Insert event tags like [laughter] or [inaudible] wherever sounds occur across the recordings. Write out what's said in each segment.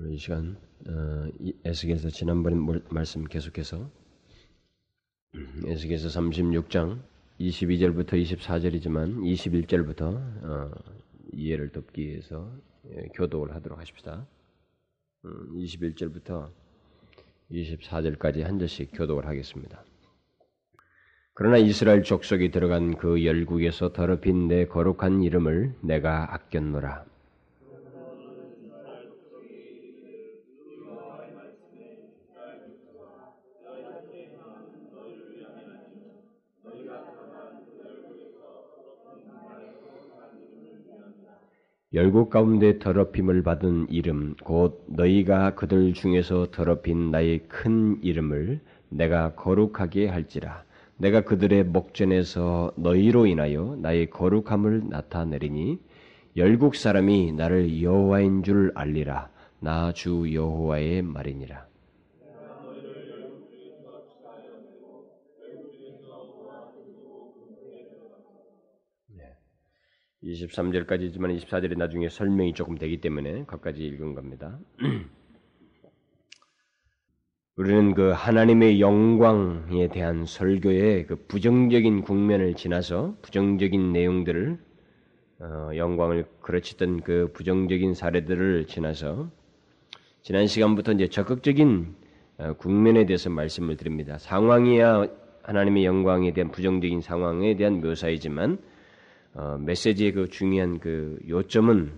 우리 이 시간 어, 에스겔서 지난번에 말씀 계속해서 음, 에스겔서 36장 22절부터 24절이지만 21절부터 어, 이해를 돕기 위해서 예, 교독을 하도록 하십시다. 음, 21절부터 24절까지 한 절씩 교독을 하겠습니다. 그러나 이스라엘 족속이 들어간 그 열국에서 더럽힌 내 거룩한 이름을 내가 아꼈노라. 열국 가운데 더럽힘을 받은 이름 곧 너희가 그들 중에서 더럽힌 나의 큰 이름을 내가 거룩하게 할지라. 내가 그들의 목전에서 너희로 인하여 나의 거룩함을 나타내리니 열국 사람이 나를 여호와인 줄 알리라. 나 주 여호와의 말이니라 23절까지지만 24절에 나중에 설명이 조금 되기 때문에 거기까지 읽은 겁니다. [clears throat] 우리는 그 하나님의 영광에 대한 설교의 그 부정적인 국면을 지나서 부정적인 내용들을 어, 영광을 그르치던 그 부정적인 사례들을 지나서 지난 시간부터 이제 적극적인 어, 국면에 대해서 말씀을 드립니다. 상황이야 하나님의 영광에 대한 부정적인 상황에 대한 묘사이지만 어, 메시지의 그 중요한 그 요점은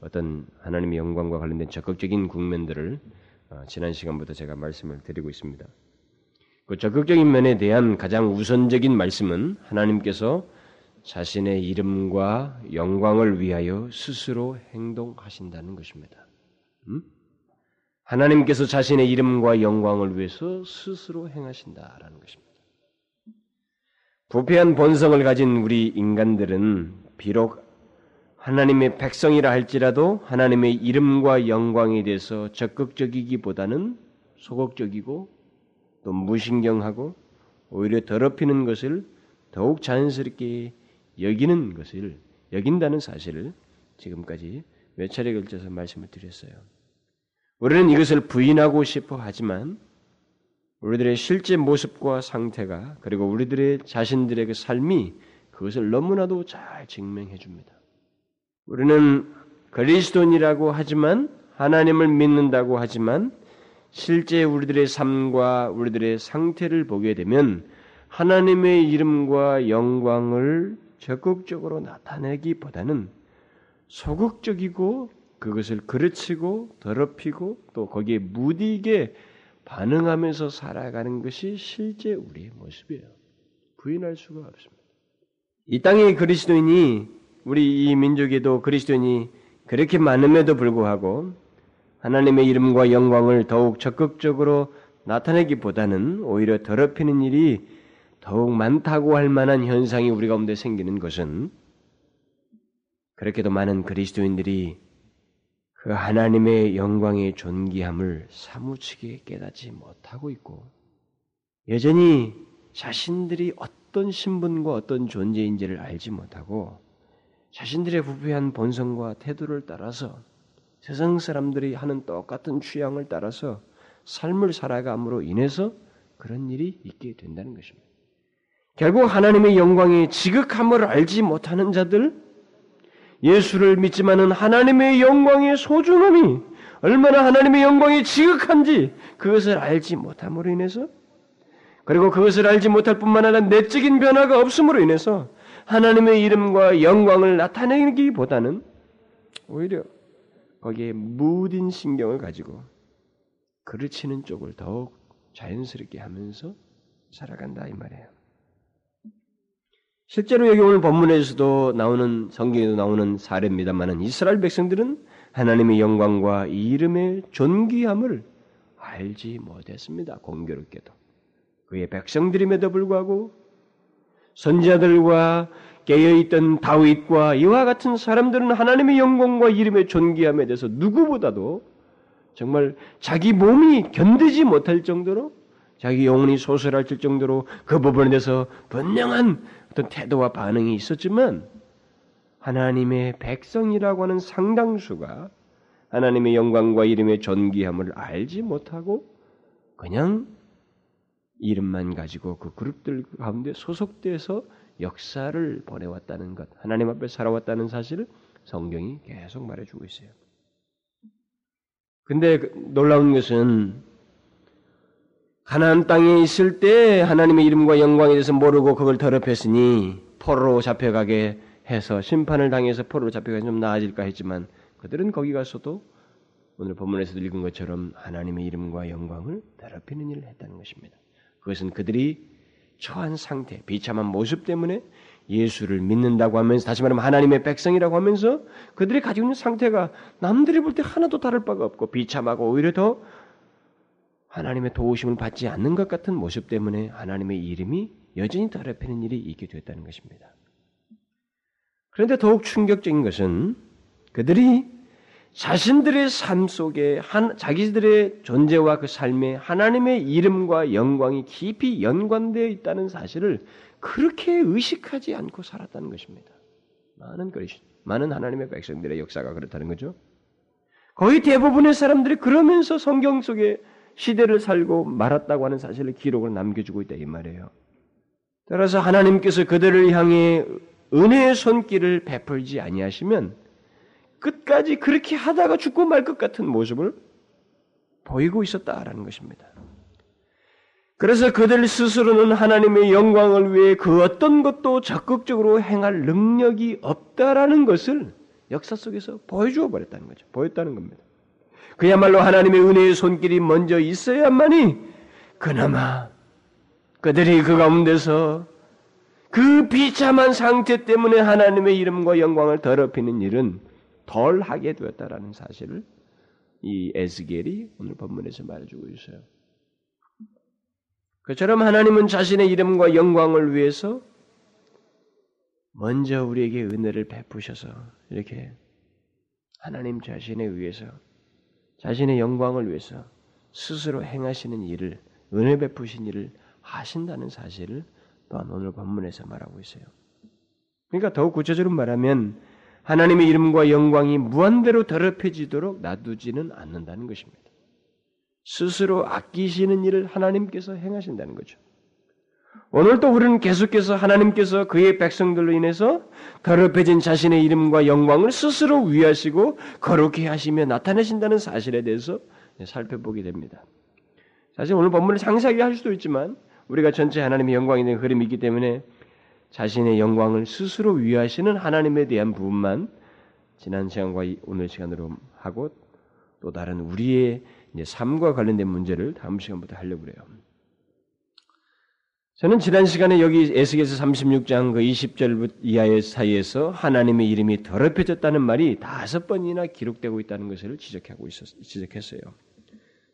어떤 하나님의 영광과 관련된 적극적인 국면들을 어, 지난 시간부터 제가 말씀을 드리고 있습니다. 그 적극적인 면에 대한 가장 우선적인 말씀은 하나님께서 자신의 이름과 영광을 위하여 스스로 행동하신다는 것입니다. 음? 하나님께서 자신의 이름과 영광을 위해서 스스로 행하신다라는 것입니다. 부패한 본성을 가진 우리 인간들은 비록 하나님의 백성이라 할지라도 하나님의 이름과 영광에 대해서 적극적이기보다는 소극적이고 또 무신경하고 오히려 더럽히는 것을 더욱 자연스럽게 여기는 것을 여긴다는 사실을 지금까지 몇 차례 걸쳐서 말씀을 드렸어요. 우리는 이것을 부인하고 싶어 하지만 우리들의 실제 모습과 상태가 그리고 우리들의 자신들의 그 삶이 그것을 너무나도 잘 증명해 줍니다. 우리는 그리스도인이라고 하지만 하나님을 믿는다고 하지만 실제 우리들의 삶과 우리들의 상태를 보게 되면 하나님의 이름과 영광을 적극적으로 나타내기보다는 소극적이고 그것을 그르치고 더럽히고 또 거기에 무디게 반응하면서 살아가는 것이 실제 우리의 모습이에요. 부인할 수가 없습니다. 이 땅의 그리스도인이 우리 이 민족에도 그리스도인이 그렇게 많음에도 불구하고 하나님의 이름과 영광을 더욱 적극적으로 나타내기보다는 오히려 더럽히는 일이 더욱 많다고 할 만한 현상이 우리 가운데 생기는 것은 그렇게도 많은 그리스도인들이 그 하나님의 영광의 존귀함을 사무치게 깨닫지 못하고 있고 여전히 자신들이 어떤 신분과 어떤 존재인지를 알지 못하고 자신들의 부패한 본성과 태도를 따라서 세상 사람들이 하는 똑같은 취향을 따라서 삶을 살아감으로 인해서 그런 일이 있게 된다는 것입니다. 결국 하나님의 영광의 지극함을 알지 못하는 자들, 예수를 믿지만은 하나님의 영광의 소중함이 얼마나 하나님의 영광이 지극한지 그것을 알지 못함으로 인해서 그리고 그것을 알지 못할 뿐만 아니라 내적인 변화가 없음으로 인해서 하나님의 이름과 영광을 나타내기보다는 오히려 거기에 무딘 신경을 가지고 그르치는 쪽을 더욱 자연스럽게 하면서 살아간다 이 말이에요. 실제로 여기 오늘 본문에서도 나오는 성경에도 나오는 사례입니다만은 이스라엘 백성들은 하나님의 영광과 이름의 존귀함을 알지 못했습니다. 공교롭게도 그의 백성들임에도 불구하고 선지자들과 깨어있던 다윗과 이와 같은 사람들은 하나님의 영광과 이름의 존귀함에 대해서 누구보다도 정말 자기 몸이 견디지 못할 정도로 자기 영혼이 소설할 정도로 그 부분에 대해서 분명한 어떤 태도와 반응이 있었지만 하나님의 백성이라고 하는 상당수가 하나님의 영광과 이름의 존귀함을 알지 못하고 그냥 이름만 가지고 그 그룹들 가운데 소속돼서 역사를 보내왔다는 것, 하나님 앞에 살아왔다는 사실을 성경이 계속 말해주고 있어요. 근데 그 놀라운 것은 가나안 땅에 있을 때 하나님의 이름과 영광에 대해서 모르고 그걸 더럽혔으니 포로로 잡혀가게 해서 심판을 당해서 포로로 잡혀가 좀 나아질까 했지만 그들은 거기 가서도 오늘 본문에서도 읽은 것처럼 하나님의 이름과 영광을 더럽히는 일을 했다는 것입니다. 그것은 그들이 처한 상태, 비참한 모습 때문에 예수를 믿는다고 하면서 다시 말하면 하나님의 백성이라고 하면서 그들이 가지고 있는 상태가 남들이 볼 때 하나도 다를 바가 없고 비참하고 오히려 더 하나님의 도우심을 받지 않는 것 같은 모습 때문에 하나님의 이름이 여전히 더럽히는 일이 있게 됐다는 것입니다. 그런데 더욱 충격적인 것은 그들이 자신들의 삶 속에 한, 자기들의 존재와 그 삶에 하나님의 이름과 영광이 깊이 연관되어 있다는 사실을 그렇게 의식하지 않고 살았다는 것입니다. 많은 것이 많은 하나님의 백성들의 역사가 그렇다는 거죠. 거의 대부분의 사람들이 그러면서 성경 속에 시대를 살고 말았다고 하는 사실을 기록을 남겨주고 있다 이 말이에요. 따라서 하나님께서 그들을 향해 은혜의 손길을 베풀지 아니하시면 끝까지 그렇게 하다가 죽고 말 것 같은 모습을 보이고 있었다라는 것입니다. 그래서 그들 스스로는 하나님의 영광을 위해 그 어떤 것도 적극적으로 행할 능력이 없다라는 것을 역사 속에서 보여주어 버렸다는 거죠. 보였다는 겁니다. 그야말로 하나님의 은혜의 손길이 먼저 있어야만이 그나마 그들이 그 가운데서 그 비참한 상태 때문에 하나님의 이름과 영광을 더럽히는 일은 덜 하게 되었다라는 사실을 이 에스겔이 오늘 본문에서 말해주고 있어요. 그처럼 하나님은 자신의 이름과 영광을 위해서 먼저 우리에게 은혜를 베푸셔서 이렇게 하나님 자신에 의해서 자신의 영광을 위해서 스스로 행하시는 일을 은혜 베푸신 일을 하신다는 사실을 또한 오늘 본문에서 말하고 있어요. 그러니까 더욱 구체적으로 말하면 하나님의 이름과 영광이 무한대로 더럽혀지도록 놔두지는 않는다는 것입니다. 스스로 아끼시는 일을 하나님께서 행하신다는 거죠. 오늘도 우리는 계속해서 하나님께서 그의 백성들로 인해서 더럽혀진 자신의 이름과 영광을 스스로 위하시고 거룩히 하시며 나타내신다는 사실에 대해서 살펴보게 됩니다. 사실 오늘 본문을 상세하게 할 수도 있지만 우리가 전체 하나님의 영광에 대한 흐름이 있기 때문에 자신의 영광을 스스로 위하시는 하나님에 대한 부분만 지난 시간과 오늘 시간으로 하고 또 다른 우리의 삶과 관련된 문제를 다음 시간부터 하려고 그래요. 저는 지난 시간에 여기 에스겔서 36장 그 20절 이하의 사이에서 하나님의 이름이 더럽혀졌다는 말이 다섯 번이나 기록되고 있다는 것을 지적하고 있었, 지적했어요.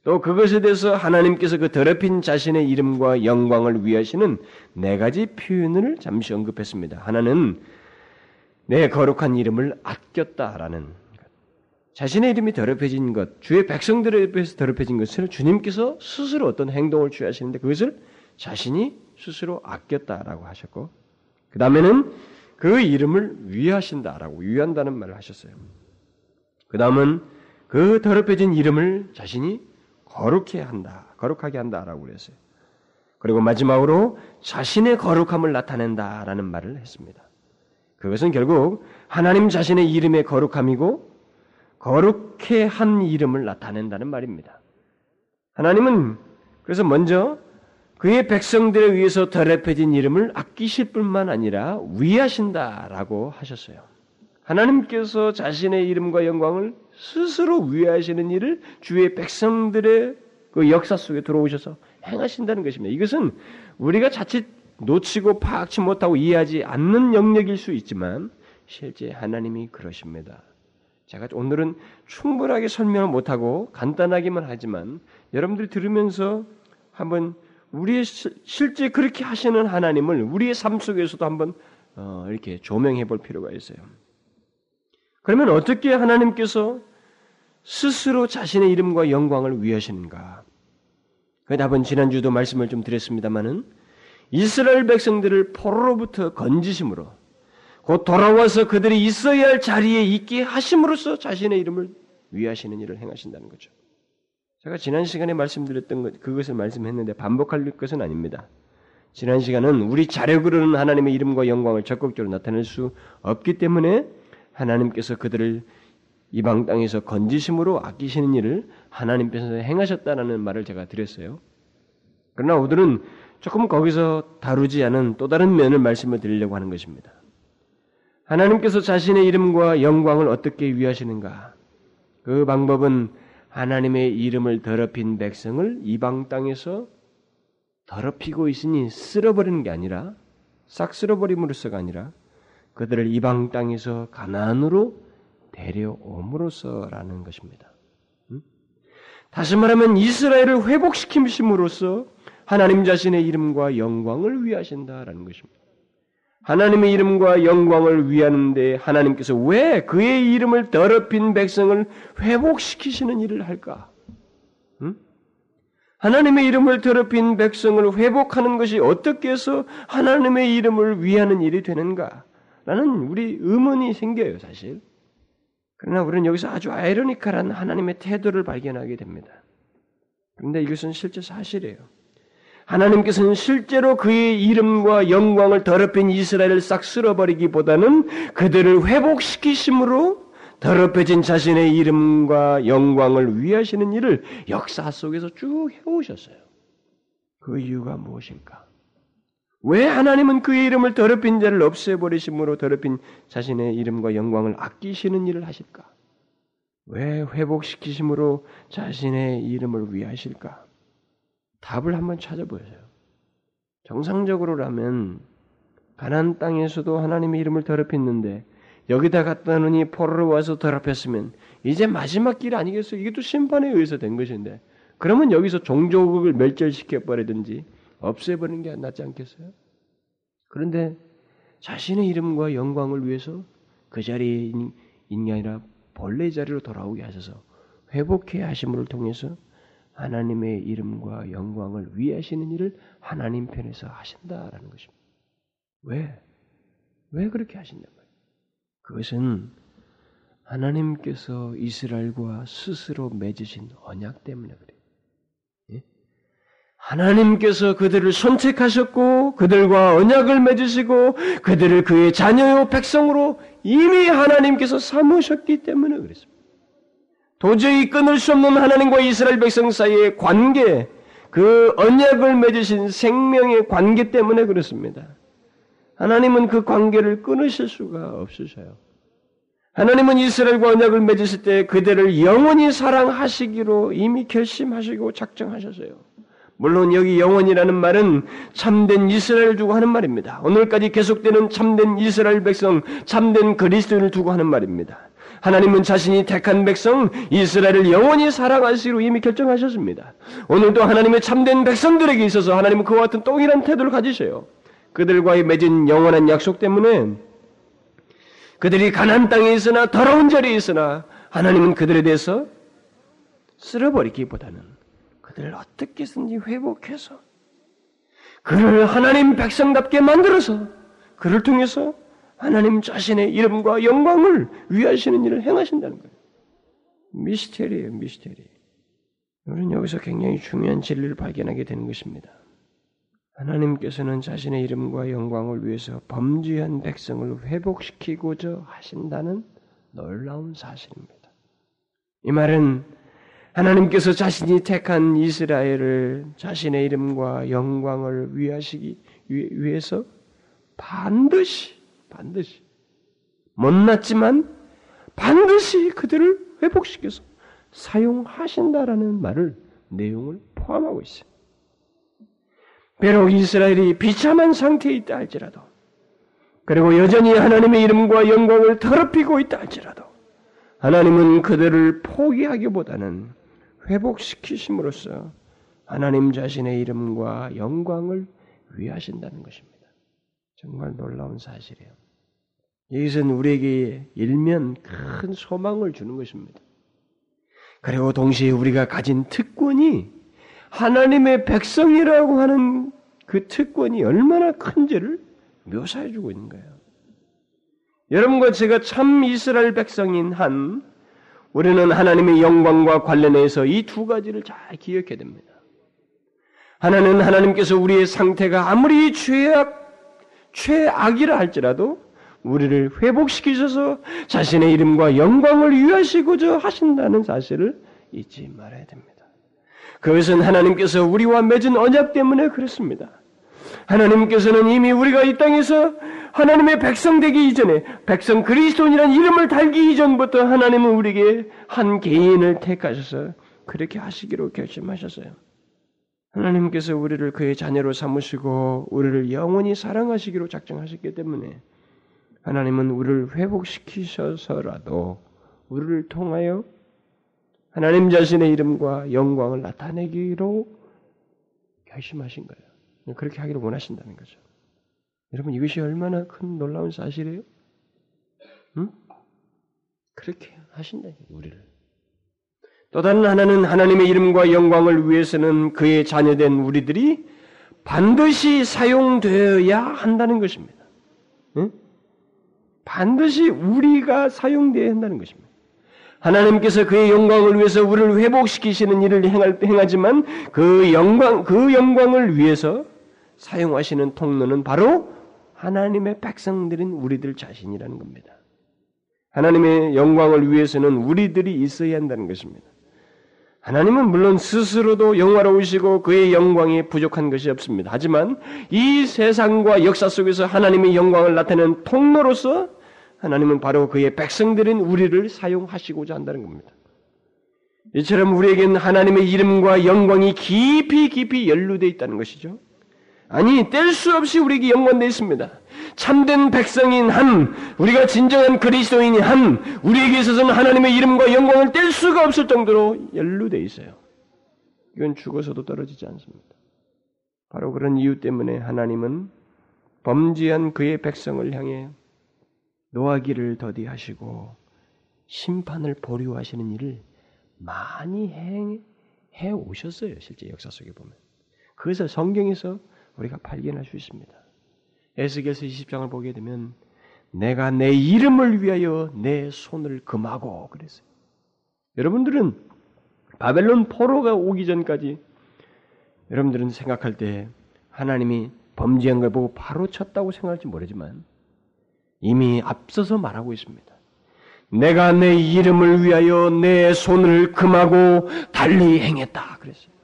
또 그것에 대해서 하나님께서 그 더럽힌 자신의 이름과 영광을 위하시는 네 가지 표현을 잠시 언급했습니다. 하나는 내 거룩한 이름을 아꼈다라는 자신의 이름이 더럽혀진 것, 주의 백성들에 비해서 더럽혀진 것을 주님께서 스스로 어떤 행동을 취하시는데 그것을 자신이 스스로 아꼈다라고 하셨고, 그 다음에는 그 이름을 위하신다라고 위한다는 말을 하셨어요. 그 다음은 그 더럽혀진 이름을 자신이 거룩해 한다, 거룩하게 한다라고 그랬어요. 그리고 마지막으로 자신의 거룩함을 나타낸다라는 말을 했습니다. 그것은 결국 하나님 자신의 이름의 거룩함이고 거룩해 한 이름을 나타낸다는 말입니다. 하나님은 그래서 먼저 그의 백성들에 의해서 더럽혀진 이름을 아끼실 뿐만 아니라 위하신다라고 하셨어요. 하나님께서 자신의 이름과 영광을 스스로 위하시는 일을 주의 백성들의 그 역사 속에 들어오셔서 행하신다는 것입니다. 이것은 우리가 자칫 놓치고 파악치 못하고 이해하지 않는 영역일 수 있지만 실제 하나님이 그러십니다. 제가 오늘은 충분하게 설명을 못하고 간단하기만 하지만 여러분들이 들으면서 한번 우리의 실제 그렇게 하시는 하나님을 우리의 삶 속에서도 한번 어, 이렇게 조명해 볼 필요가 있어요. 그러면 어떻게 하나님께서 스스로 자신의 이름과 영광을 위하시는가? 그 답은 지난주도 말씀을 좀 드렸습니다만은 이스라엘 백성들을 포로로부터 건지심으로 곧 돌아와서 그들이 있어야 할 자리에 있게 하심으로써 자신의 이름을 위하시는 일을 행하신다는 거죠. 제가 지난 시간에 말씀드렸던 것, 그것을 말씀했는데 반복할 것은 아닙니다. 지난 시간은 우리 자력으로는 하나님의 이름과 영광을 적극적으로 나타낼 수 없기 때문에 하나님께서 그들을 이방 땅에서 건지심으로 아끼시는 일을 하나님께서 행하셨다라는 말을 제가 드렸어요. 그러나 오늘은 조금 거기서 다루지 않은 또 다른 면을 말씀을 드리려고 하는 것입니다. 하나님께서 자신의 이름과 영광을 어떻게 위하시는가? 그 방법은 하나님의 이름을 더럽힌 백성을 이방 땅에서 더럽히고 있으니 쓸어버리는 게 아니라 싹 쓸어버림으로써가 아니라 그들을 이방 땅에서 가난으로 데려옴으로써라는 것입니다. 음? 다시 말하면 이스라엘을 회복시킴으로써 하나님 자신의 이름과 영광을 위하신다라는 것입니다. 하나님의 이름과 영광을 위하는데 하나님께서 왜 그의 이름을 더럽힌 백성을 회복시키시는 일을 할까? 응? 하나님의 이름을 더럽힌 백성을 회복하는 것이 어떻게 해서 하나님의 이름을 위하는 일이 되는가? 라는 우리 의문이 생겨요, 사실. 그러나 우리는 여기서 아주 아이러니컬한 하나님의 태도를 발견하게 됩니다. 그런데 이것은 실제 사실이에요. 하나님께서는 실제로 그의 이름과 영광을 더럽힌 이스라엘을 싹 쓸어버리기보다는 그들을 회복시키심으로 더럽혀진 자신의 이름과 영광을 위하시는 일을 역사 속에서 쭉 해오셨어요. 그 이유가 무엇일까? 왜 하나님은 그의 이름을 더럽힌 자를 없애버리심으로 더럽힌 자신의 이름과 영광을 아끼시는 일을 하실까? 왜 회복시키심으로 자신의 이름을 위하실까? 답을 한번 찾아보세요. 정상적으로라면 가난 땅에서도 하나님의 이름을 더럽혔는데 여기다 갖다 놓으니 포로로 와서 더럽혔으면 이제 마지막 길 아니겠어요? 이게 또 심판에 의해서 된 것인데 그러면 여기서 종족을 멸절시켜 버리든지 없애버리는 게 낫지 않겠어요? 그런데 자신의 이름과 영광을 위해서 그 자리에 있는 게 아니라 본래 자리로 돌아오게 하셔서 회복해 하심을 통해서 하나님의 이름과 영광을 위하시는 일을 하나님 편에서 하신다라는 것입니다. 왜? 왜 그렇게 말이에요. 그것은 하나님께서 이스라엘과 스스로 맺으신 언약 때문에 그래요. 예? 하나님께서 그들을 선택하셨고 그들과 언약을 맺으시고 그들을 그의 자녀요 백성으로 이미 하나님께서 삼으셨기 때문에 그랬습니다. 도저히 끊을 수 없는 하나님과 이스라엘 백성 사이의 관계, 그 언약을 맺으신 생명의 관계 때문에 그렇습니다. 하나님은 그 관계를 끊으실 수가 없으셔요. 하나님은 이스라엘과 언약을 맺으실 때 그들을 영원히 사랑하시기로 이미 결심하시고 작정하셨어요. 물론 여기 영원이라는 말은 참된 이스라엘 두고 하는 말입니다. 오늘까지 계속되는 참된 이스라엘 백성, 참된 그리스도인을 두고 하는 말입니다. 하나님은 자신이 택한 백성 이스라엘을 영원히 사랑하시기로 이미 결정하셨습니다. 오늘도 하나님의 참된 백성들에게 있어서 하나님은 그와 같은 동일한 태도를 가지셔요. 그들과의 맺은 영원한 약속 때문에 그들이 가난 땅에 있으나 더러운 자리에 있으나 하나님은 그들에 대해서 쓸어버리기보다는 그들을 어떻게든지 회복해서 그를 하나님 백성답게 만들어서 그를 통해서 하나님 자신의 이름과 영광을 위하시는 일을 행하신다는 거예요. 미스테리예요, 미스테리. 우리는 여기서 굉장히 중요한 진리를 발견하게 되는 것입니다. 하나님께서는 자신의 이름과 영광을 위해서 범죄한 백성을 회복시키고자 하신다는 놀라운 사실입니다. 이 말은 하나님께서 자신이 택한 이스라엘을 자신의 이름과 영광을 위하시기 위해서 반드시 반드시 못났지만 반드시 그들을 회복시켜서 사용하신다라는 말을 내용을 포함하고 있어요. 비록 이스라엘이 비참한 상태에 있다 할지라도 그리고 여전히 하나님의 이름과 영광을 더럽히고 있다 할지라도 하나님은 그들을 포기하기보다는 회복시키심으로써 하나님 자신의 이름과 영광을 위하신다는 것입니다. 정말 놀라운 사실이에요. 이것은 우리에게 일면 큰 소망을 주는 것입니다. 그리고 동시에 우리가 가진 특권이 하나님의 백성이라고 하는 그 특권이 얼마나 큰지를 묘사해 주고 있는 거예요. 여러분과 제가 참 이스라엘 백성인 한 우리는 하나님의 영광과 관련해서 이 두 가지를 잘 기억해야 됩니다. 하나는 하나님께서 우리의 상태가 아무리 죄악, 최악이라 할지라도 우리를 회복시키셔서 자신의 이름과 영광을 위하시고자 하신다는 사실을 잊지 말아야 됩니다. 그것은 하나님께서 우리와 맺은 언약 때문에 그렇습니다. 하나님께서는 이미 우리가 이 땅에서 하나님의 백성 되기 이전에 백성 그리스도인이라는 이름을 달기 이전부터 하나님은 우리에게 한 개인을 택하셔서 그렇게 하시기로 결심하셨어요. 하나님께서 우리를 그의 자녀로 삼으시고 우리를 영원히 사랑하시기로 작정하셨기 때문에 하나님은 우리를 회복시키셔서라도 우리를 통하여 하나님 자신의 이름과 영광을 나타내기로 결심하신 거예요. 그렇게 하기를 원하신다는 거죠. 여러분 이것이 얼마나 큰 놀라운 사실이에요? 응? 그렇게 하신다 우리를. 또 다른 하나는 하나님의 이름과 영광을 위해서는 그의 자녀된 우리들이 반드시 사용되어야 한다는 것입니다. 응? 반드시 우리가 사용되어야 한다는 것입니다. 하나님께서 그의 영광을 위해서 우리를 회복시키시는 일을 행할, 행하지만 그 영광, 그 영광을 위해서 사용하시는 통로는 바로 하나님의 백성들인 우리들 자신이라는 겁니다. 하나님의 영광을 위해서는 우리들이 있어야 한다는 것입니다. 하나님은 물론 스스로도 영화로우시고 그의 영광이 부족한 것이 없습니다. 하지만 이 세상과 역사 속에서 하나님의 영광을 나타내는 통로로서 하나님은 바로 그의 백성들인 우리를 사용하시고자 한다는 겁니다. 이처럼 우리에겐 하나님의 이름과 영광이 깊이 깊이 연루되어 있다는 것이죠. 아니, 뗄 수 없이 우리에게 연관되어 있습니다. 참된 백성인 한, 우리가 진정한 그리스도인이 한, 우리에게 있어서는 하나님의 이름과 영광을 뗄 수가 없을 정도로 연루되어 있어요. 이건 죽어서도 떨어지지 않습니다. 바로 그런 이유 때문에 하나님은 범죄한 그의 백성을 향해 노하기를 더디하시고 심판을 보류하시는 일을 많이 해, 해 오셨어요. 실제 역사 속에 보면. 그것을 성경에서 우리가 발견할 수 있습니다. 에스겔서 20장을 보게 되면 내가 내 이름을 위하여 내 손을 금하고 그랬어요. 여러분들은 바벨론 포로가 오기 전까지 여러분들은 생각할 때 하나님이 범죄한 걸 보고 바로 쳤다고 생각할지 모르지만 이미 앞서서 말하고 있습니다. 내가 내 이름을 위하여 내 손을 금하고 달리 행했다. 그랬어요.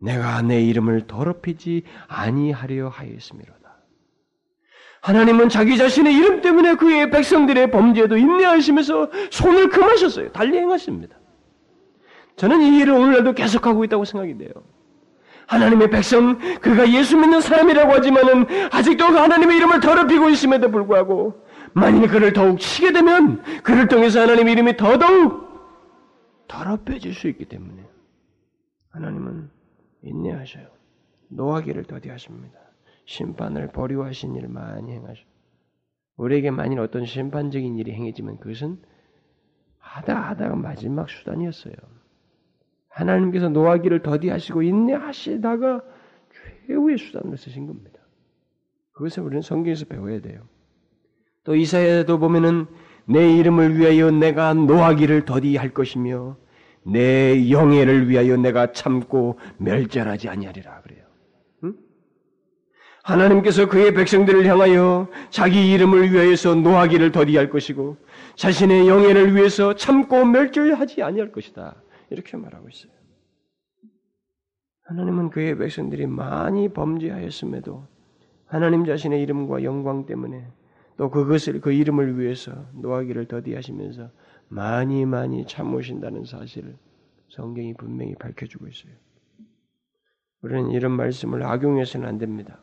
내가 내 이름을 더럽히지 아니하려 하였음이로다. 하나님은 자기 자신의 이름 때문에 그의 백성들의 범죄도 인내하시면서 손을 금하셨어요. 달리 행하십니다. 저는 이 일을 오늘날도 계속하고 있다고 생각이 돼요. 하나님의 백성, 그가 예수 믿는 사람이라고 하지만은 아직도 그 하나님의 이름을 더럽히고 있음에도 불구하고 만일 그를 더욱 치게 되면 그를 통해서 하나님의 이름이 더더욱 더럽혀질 수 있기 때문에 하나님은 인내하셔요. 노하기를 더디하십니다. 심판을 보류하신 일을 많이 행하셔. 우리에게 만일 어떤 심판적인 일이 행해지면 그것은 하다 하다가 마지막 수단이었어요. 하나님께서 노하기를 더디하시고 인내하시다가 최후의 수단으로 쓰신 겁니다. 그것을 우리는 성경에서 배워야 돼요. 또 이사야도 보면은 내 이름을 위하여 내가 노하기를 더디할 것이며 내 영예를 위하여 내가 참고 멸절하지 아니하리라 그래요. 응? 하나님께서 그의 백성들을 향하여 자기 이름을 위하여서 노하기를 더디할 것이고 자신의 영예를 위해서 참고 멸절하지 아니할 것이다. 이렇게 말하고 있어요. 하나님은 그의 백성들이 많이 범죄하였음에도 하나님 자신의 이름과 영광 때문에 또 그것을 그 이름을 위해서 노하기를 더디하시면서 많이 많이 참으신다는 사실을 성경이 분명히 밝혀주고 있어요. 우리는 이런 말씀을 악용해서는 안 됩니다.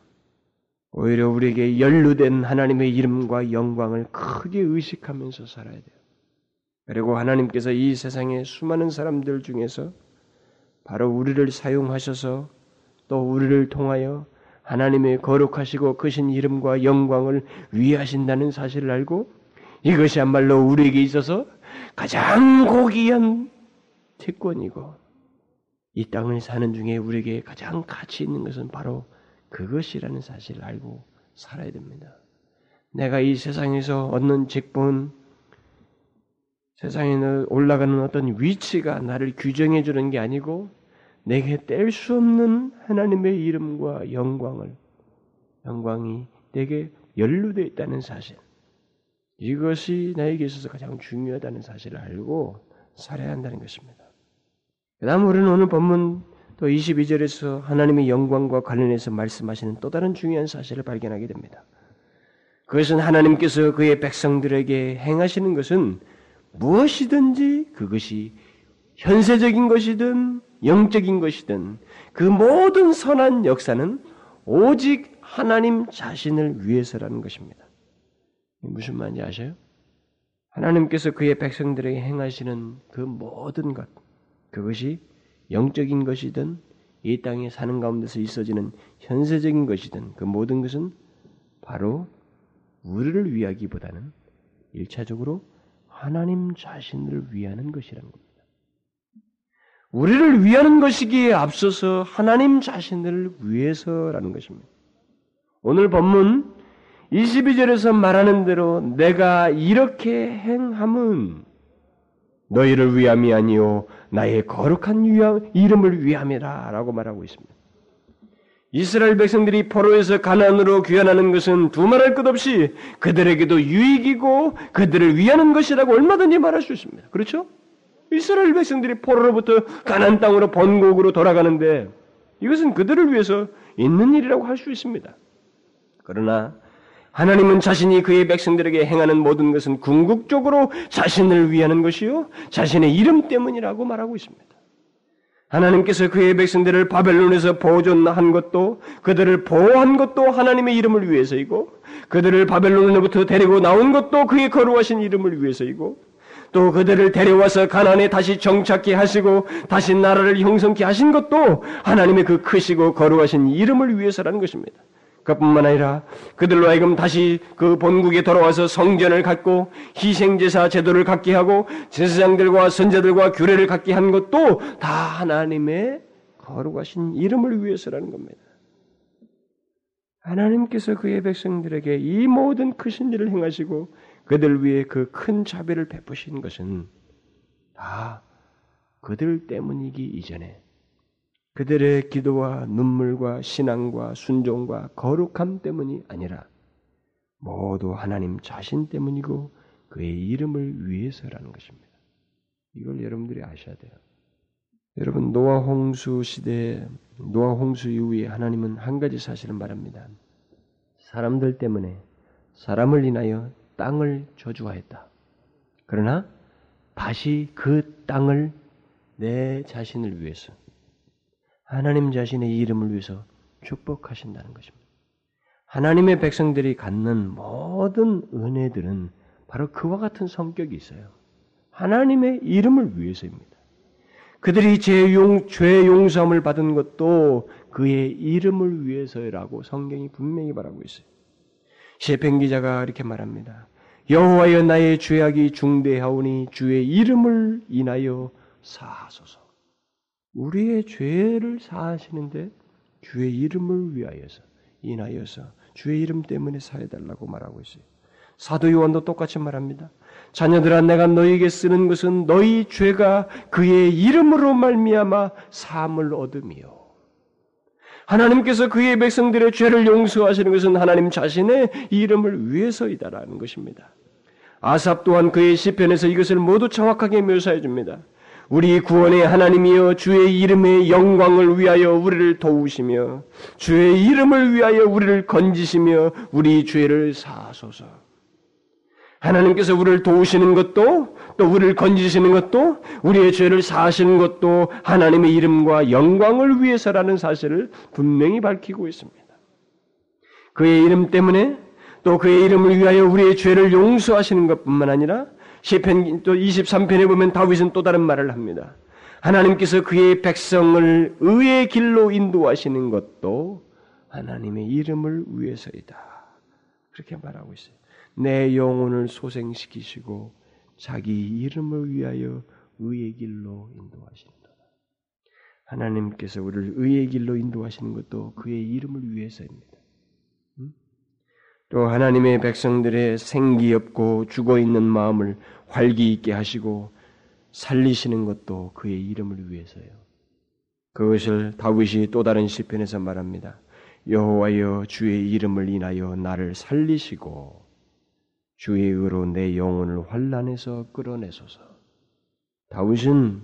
오히려 우리에게 연루된 하나님의 이름과 영광을 크게 의식하면서 살아야 돼요. 그리고 하나님께서 이 세상의 수많은 사람들 중에서 바로 우리를 사용하셔서 또 우리를 통하여 하나님의 거룩하시고 크신 이름과 영광을 위하신다는 사실을 알고 이것이야말로 우리에게 있어서 가장 고귀한 특권이고 이 땅을 사는 중에 우리에게 가장 가치 있는 것은 바로 그것이라는 사실을 알고 살아야 됩니다. 내가 이 세상에서 얻는 직분, 세상에 올라가는 어떤 위치가 나를 규정해 주는 게 아니고 내게 뗄 수 없는 하나님의 이름과 영광을 영광이 내게 연루되어 있다는 사실. 이것이 나에게 있어서 가장 중요하다는 사실을 알고 살아야 한다는 것입니다. 그 다음 우리는 오늘 본문 또 22절에서 하나님의 영광과 관련해서 말씀하시는 또 다른 중요한 사실을 발견하게 됩니다. 그것은 하나님께서 그의 백성들에게 행하시는 것은 무엇이든지 그것이 현세적인 것이든 영적인 것이든 그 모든 선한 역사는 오직 하나님 자신을 위해서라는 것입니다. 무슨 말인지 아셔요? 하나님께서 그의 백성들에게 행하시는 그 모든 것, 그것이 영적인 것이든 이 땅에 사는 가운데서 있어지는 현세적인 것이든 그 모든 것은 바로 우리를 위하기보다는 일차적으로 하나님 자신을 위하는 것이라는 겁니다. 우리를 위하는 것이기에 앞서서 하나님 자신을 위해서라는 것입니다. 오늘 본문 22절에서 말하는 대로 내가 이렇게 행함은 너희를 위함이 아니요 나의 거룩한 위함, 이름을 위함이라라고 말하고 있습니다. 이스라엘 백성들이 포로에서 가난으로 귀환하는 것은 두말할 것 없이 그들에게도 유익이고 그들을 위하는 것이라고 얼마든지 말할 수 있습니다. 그렇죠? 이스라엘 백성들이 포로로부터 가난 땅으로 번곡으로 돌아가는데 이것은 그들을 위해서 있는 일이라고 할 수 있습니다. 그러나 하나님은 자신이 그의 백성들에게 행하는 모든 것은 궁극적으로 자신을 위하는 것이요 자신의 이름 때문이라고 말하고 있습니다. 하나님께서 그의 백성들을 바벨론에서 보존한 것도 그들을 보호한 것도 하나님의 이름을 위해서이고 그들을 바벨론으로부터 데리고 나온 것도 그의 거룩하신 이름을 위해서이고 또 그들을 데려와서 가난에 다시 정착케 하시고 다시 나라를 형성케 하신 것도 하나님의 그 크시고 거룩하신 이름을 위해서라는 것입니다. 그뿐만 아니라 그들로 하여금 다시 그 본국에 돌아와서 성전을 갖고 희생제사 제도를 갖게 하고 제사장들과 선자들과 규례를 갖게 한 것도 다 하나님의 거룩하신 이름을 위해서라는 겁니다. 하나님께서 그의 백성들에게 이 모든 크신 일을 행하시고 그들 위해 그 큰 자비를 베푸신 것은 다 그들 때문이기 이전에 그들의 기도와 눈물과 신앙과 순종과 거룩함 때문이 아니라 모두 하나님 자신 때문이고 그의 이름을 위해서라는 것입니다. 이걸 여러분들이 아셔야 돼요. 여러분 노아 홍수 시대에 노아 홍수 이후에 하나님은 한 가지 사실을 말합니다. 사람들 때문에 사람을 인하여 땅을 저주하였다. 그러나 다시 그 땅을 내 자신을 위해서 하나님 자신의 이름을 위해서 축복하신다는 것입니다. 하나님의 백성들이 갖는 모든 은혜들은 바로 그와 같은 성격이 있어요. 하나님의 이름을 위해서입니다. 그들이 죄, 용, 죄 용서함을 받은 것도 그의 이름을 위해서라고 성경이 분명히 말하고 있어요. 시편 기자가 이렇게 말합니다. 여호와여 나의 죄악이 중대하오니 주의 이름을 인하여 사하소서. 우리의 죄를 사하시는데 주의 이름을 위하여서 인하여서 주의 이름 때문에 사해달라고 말하고 있어요. 사도 요한도 똑같이 말합니다. 자녀들아 내가 너희에게 쓰는 것은 너희 죄가 그의 이름으로 말미암아 사함을 얻음이요. 하나님께서 그의 백성들의 죄를 용서하시는 것은 하나님 자신의 이름을 위해서이다라는 것입니다. 아삽 또한 그의 시편에서 이것을 모두 정확하게 묘사해 줍니다. 우리 구원의 하나님이여 주의 이름의 영광을 위하여 우리를 도우시며 주의 이름을 위하여 우리를 건지시며 우리 죄를 사소서. 하나님께서 우리를 도우시는 것도 또 우리를 건지시는 것도 우리의 죄를 사하시는 것도 하나님의 이름과 영광을 위해서라는 사실을 분명히 밝히고 있습니다. 그의 이름 때문에 또 그의 이름을 위하여 우리의 죄를 용서하시는 것뿐만 아니라 시편 또 23편에 보면 다윗은 또 다른 말을 합니다. 하나님께서 그의 백성을 의의 길로 인도하시는 것도 하나님의 이름을 위해서이다. 그렇게 말하고 있어요. 내 영혼을 소생시키시고 자기 이름을 위하여 의의 길로 인도하신다. 하나님께서 우리를 의의 길로 인도하시는 것도 그의 이름을 위해서입니다. 또 하나님의 백성들의 생기 없고 죽어 있는 마음을 활기 있게 하시고 살리시는 것도 그의 이름을 위해서요. 그것을 다윗이 또 다른 시편에서 말합니다. 여호와여 주의 이름을 인하여 나를 살리시고 주의 의로 내 영혼을 환란에서 끌어내소서. 다윗은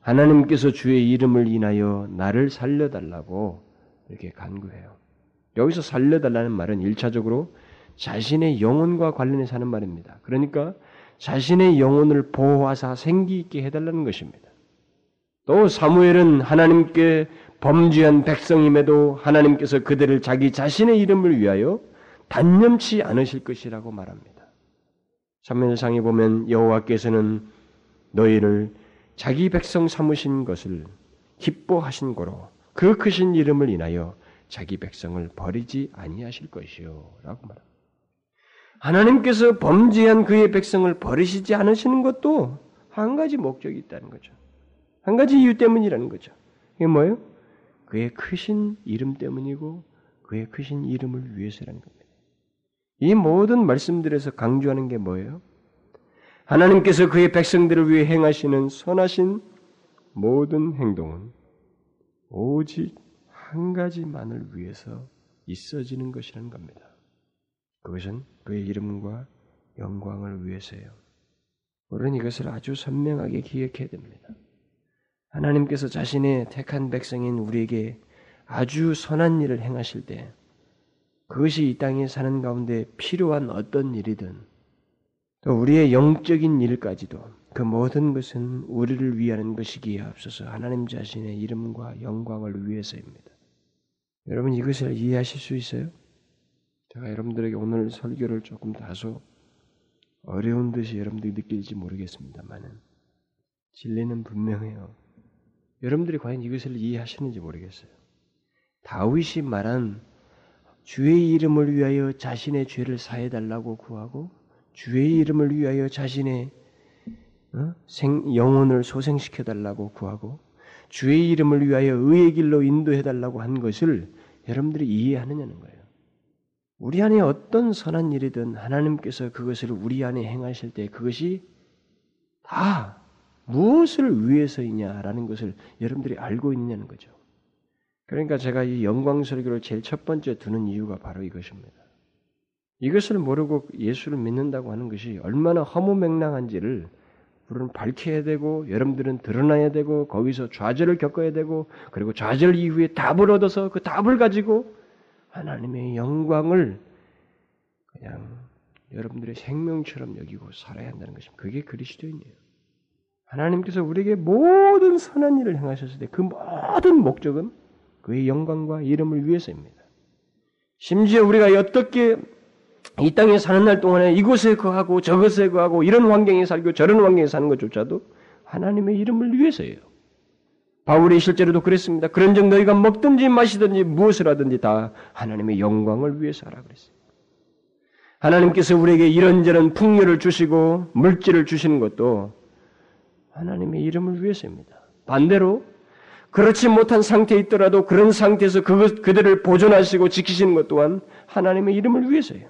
하나님께서 주의 이름을 인하여 나를 살려달라고 이렇게 간구해요. 여기서 살려달라는 말은 일차적으로 자신의 영혼과 관련해서 하는 말입니다. 그러니까 자신의 영혼을 보호하사 생기 있게 해달라는 것입니다. 또 사무엘은 하나님께 범죄한 백성임에도 하나님께서 그들을 자기 자신의 이름을 위하여 단념치 않으실 것이라고 말합니다. 사무엘상에 보면 여호와께서는 너희를 자기 백성 삼으신 것을 기뻐하신 거로 그 크신 이름을 인하여 자기 백성을 버리지 아니하실 것이요라고 말합니다. 하나님께서 범죄한 그의 백성을 버리시지 않으시는 것도 한 가지 목적이 있다는 거죠. 한 가지 이유 때문이라는 거죠. 이게 뭐예요? 그의 크신 이름 때문이고 그의 크신 이름을 위해서라는 겁니다. 이 모든 말씀들에서 강조하는 게 뭐예요? 하나님께서 그의 백성들을 위해 행하시는 선하신 모든 행동은 오직 한 가지만을 위해서 있어지는 것이라는 겁니다. 그것은 그의 이름과 영광을 위해서예요. 우리는 이것을 아주 선명하게 기억해야 됩니다. 하나님께서 자신의 택한 백성인 우리에게 아주 선한 일을 행하실 때 그것이 이 땅에 사는 가운데 필요한 어떤 일이든 또 우리의 영적인 일까지도 그 모든 것은 우리를 위하는 것이기에 앞서서 하나님 자신의 이름과 영광을 위해서입니다. 여러분 이것을 이해하실 수 있어요? 제가 여러분들에게 오늘 설교를 조금 다소 어려운 듯이 여러분들이 느낄지 모르겠습니다만은 진리는 분명해요. 여러분들이 과연 이것을 이해하시는지 모르겠어요. 다윗이 말한 주의 이름을 위하여 자신의 죄를 사해 달라고 구하고 주의 이름을 위하여 자신의 어? 생, 영혼을 소생시켜 달라고 구하고 주의 이름을 위하여 의의 길로 인도해 달라고 한 것을 여러분들이 이해하느냐는 거예요. 우리 안에 어떤 선한 일이든 하나님께서 그것을 우리 안에 행하실 때 그것이 다 무엇을 위해서이냐라는 것을 여러분들이 알고 있느냐는 거죠. 그러니까 제가 이 영광 설교를 제일 첫 번째 두는 이유가 바로 이것입니다. 이것을 모르고 예수를 믿는다고 하는 것이 얼마나 허무맹랑한지를 우리는 밝혀야 되고 여러분들은 드러나야 되고 거기서 좌절을 겪어야 되고 그리고 좌절 이후에 답을 얻어서 그 답을 가지고 하나님의 영광을 그냥 여러분들의 생명처럼 여기고 살아야 한다는 것입니다. 그게 그리스도인이에요. 하나님께서 우리에게 모든 선한 일을 행하셨을 때 그 모든 목적은 그의 영광과 이름을 위해서입니다. 심지어 우리가 어떻게 이 땅에 사는 날 동안에 이곳에 거하고 저것에 거하고 이런 환경에 살고 저런 환경에 사는 것조차도 하나님의 이름을 위해서예요. 바울이 실제로도 그랬습니다. 그런즉 너희가 먹든지 마시든지 무엇을 하든지 다 하나님의 영광을 위해서 하라 그랬어요. 하나님께서 우리에게 이런저런 풍요를 주시고 물질을 주시는 것도 하나님의 이름을 위해서입니다. 반대로 그렇지 못한 상태에 있더라도 그런 상태에서 그것, 그들을 보존하시고 지키시는 것 또한 하나님의 이름을 위해서예요.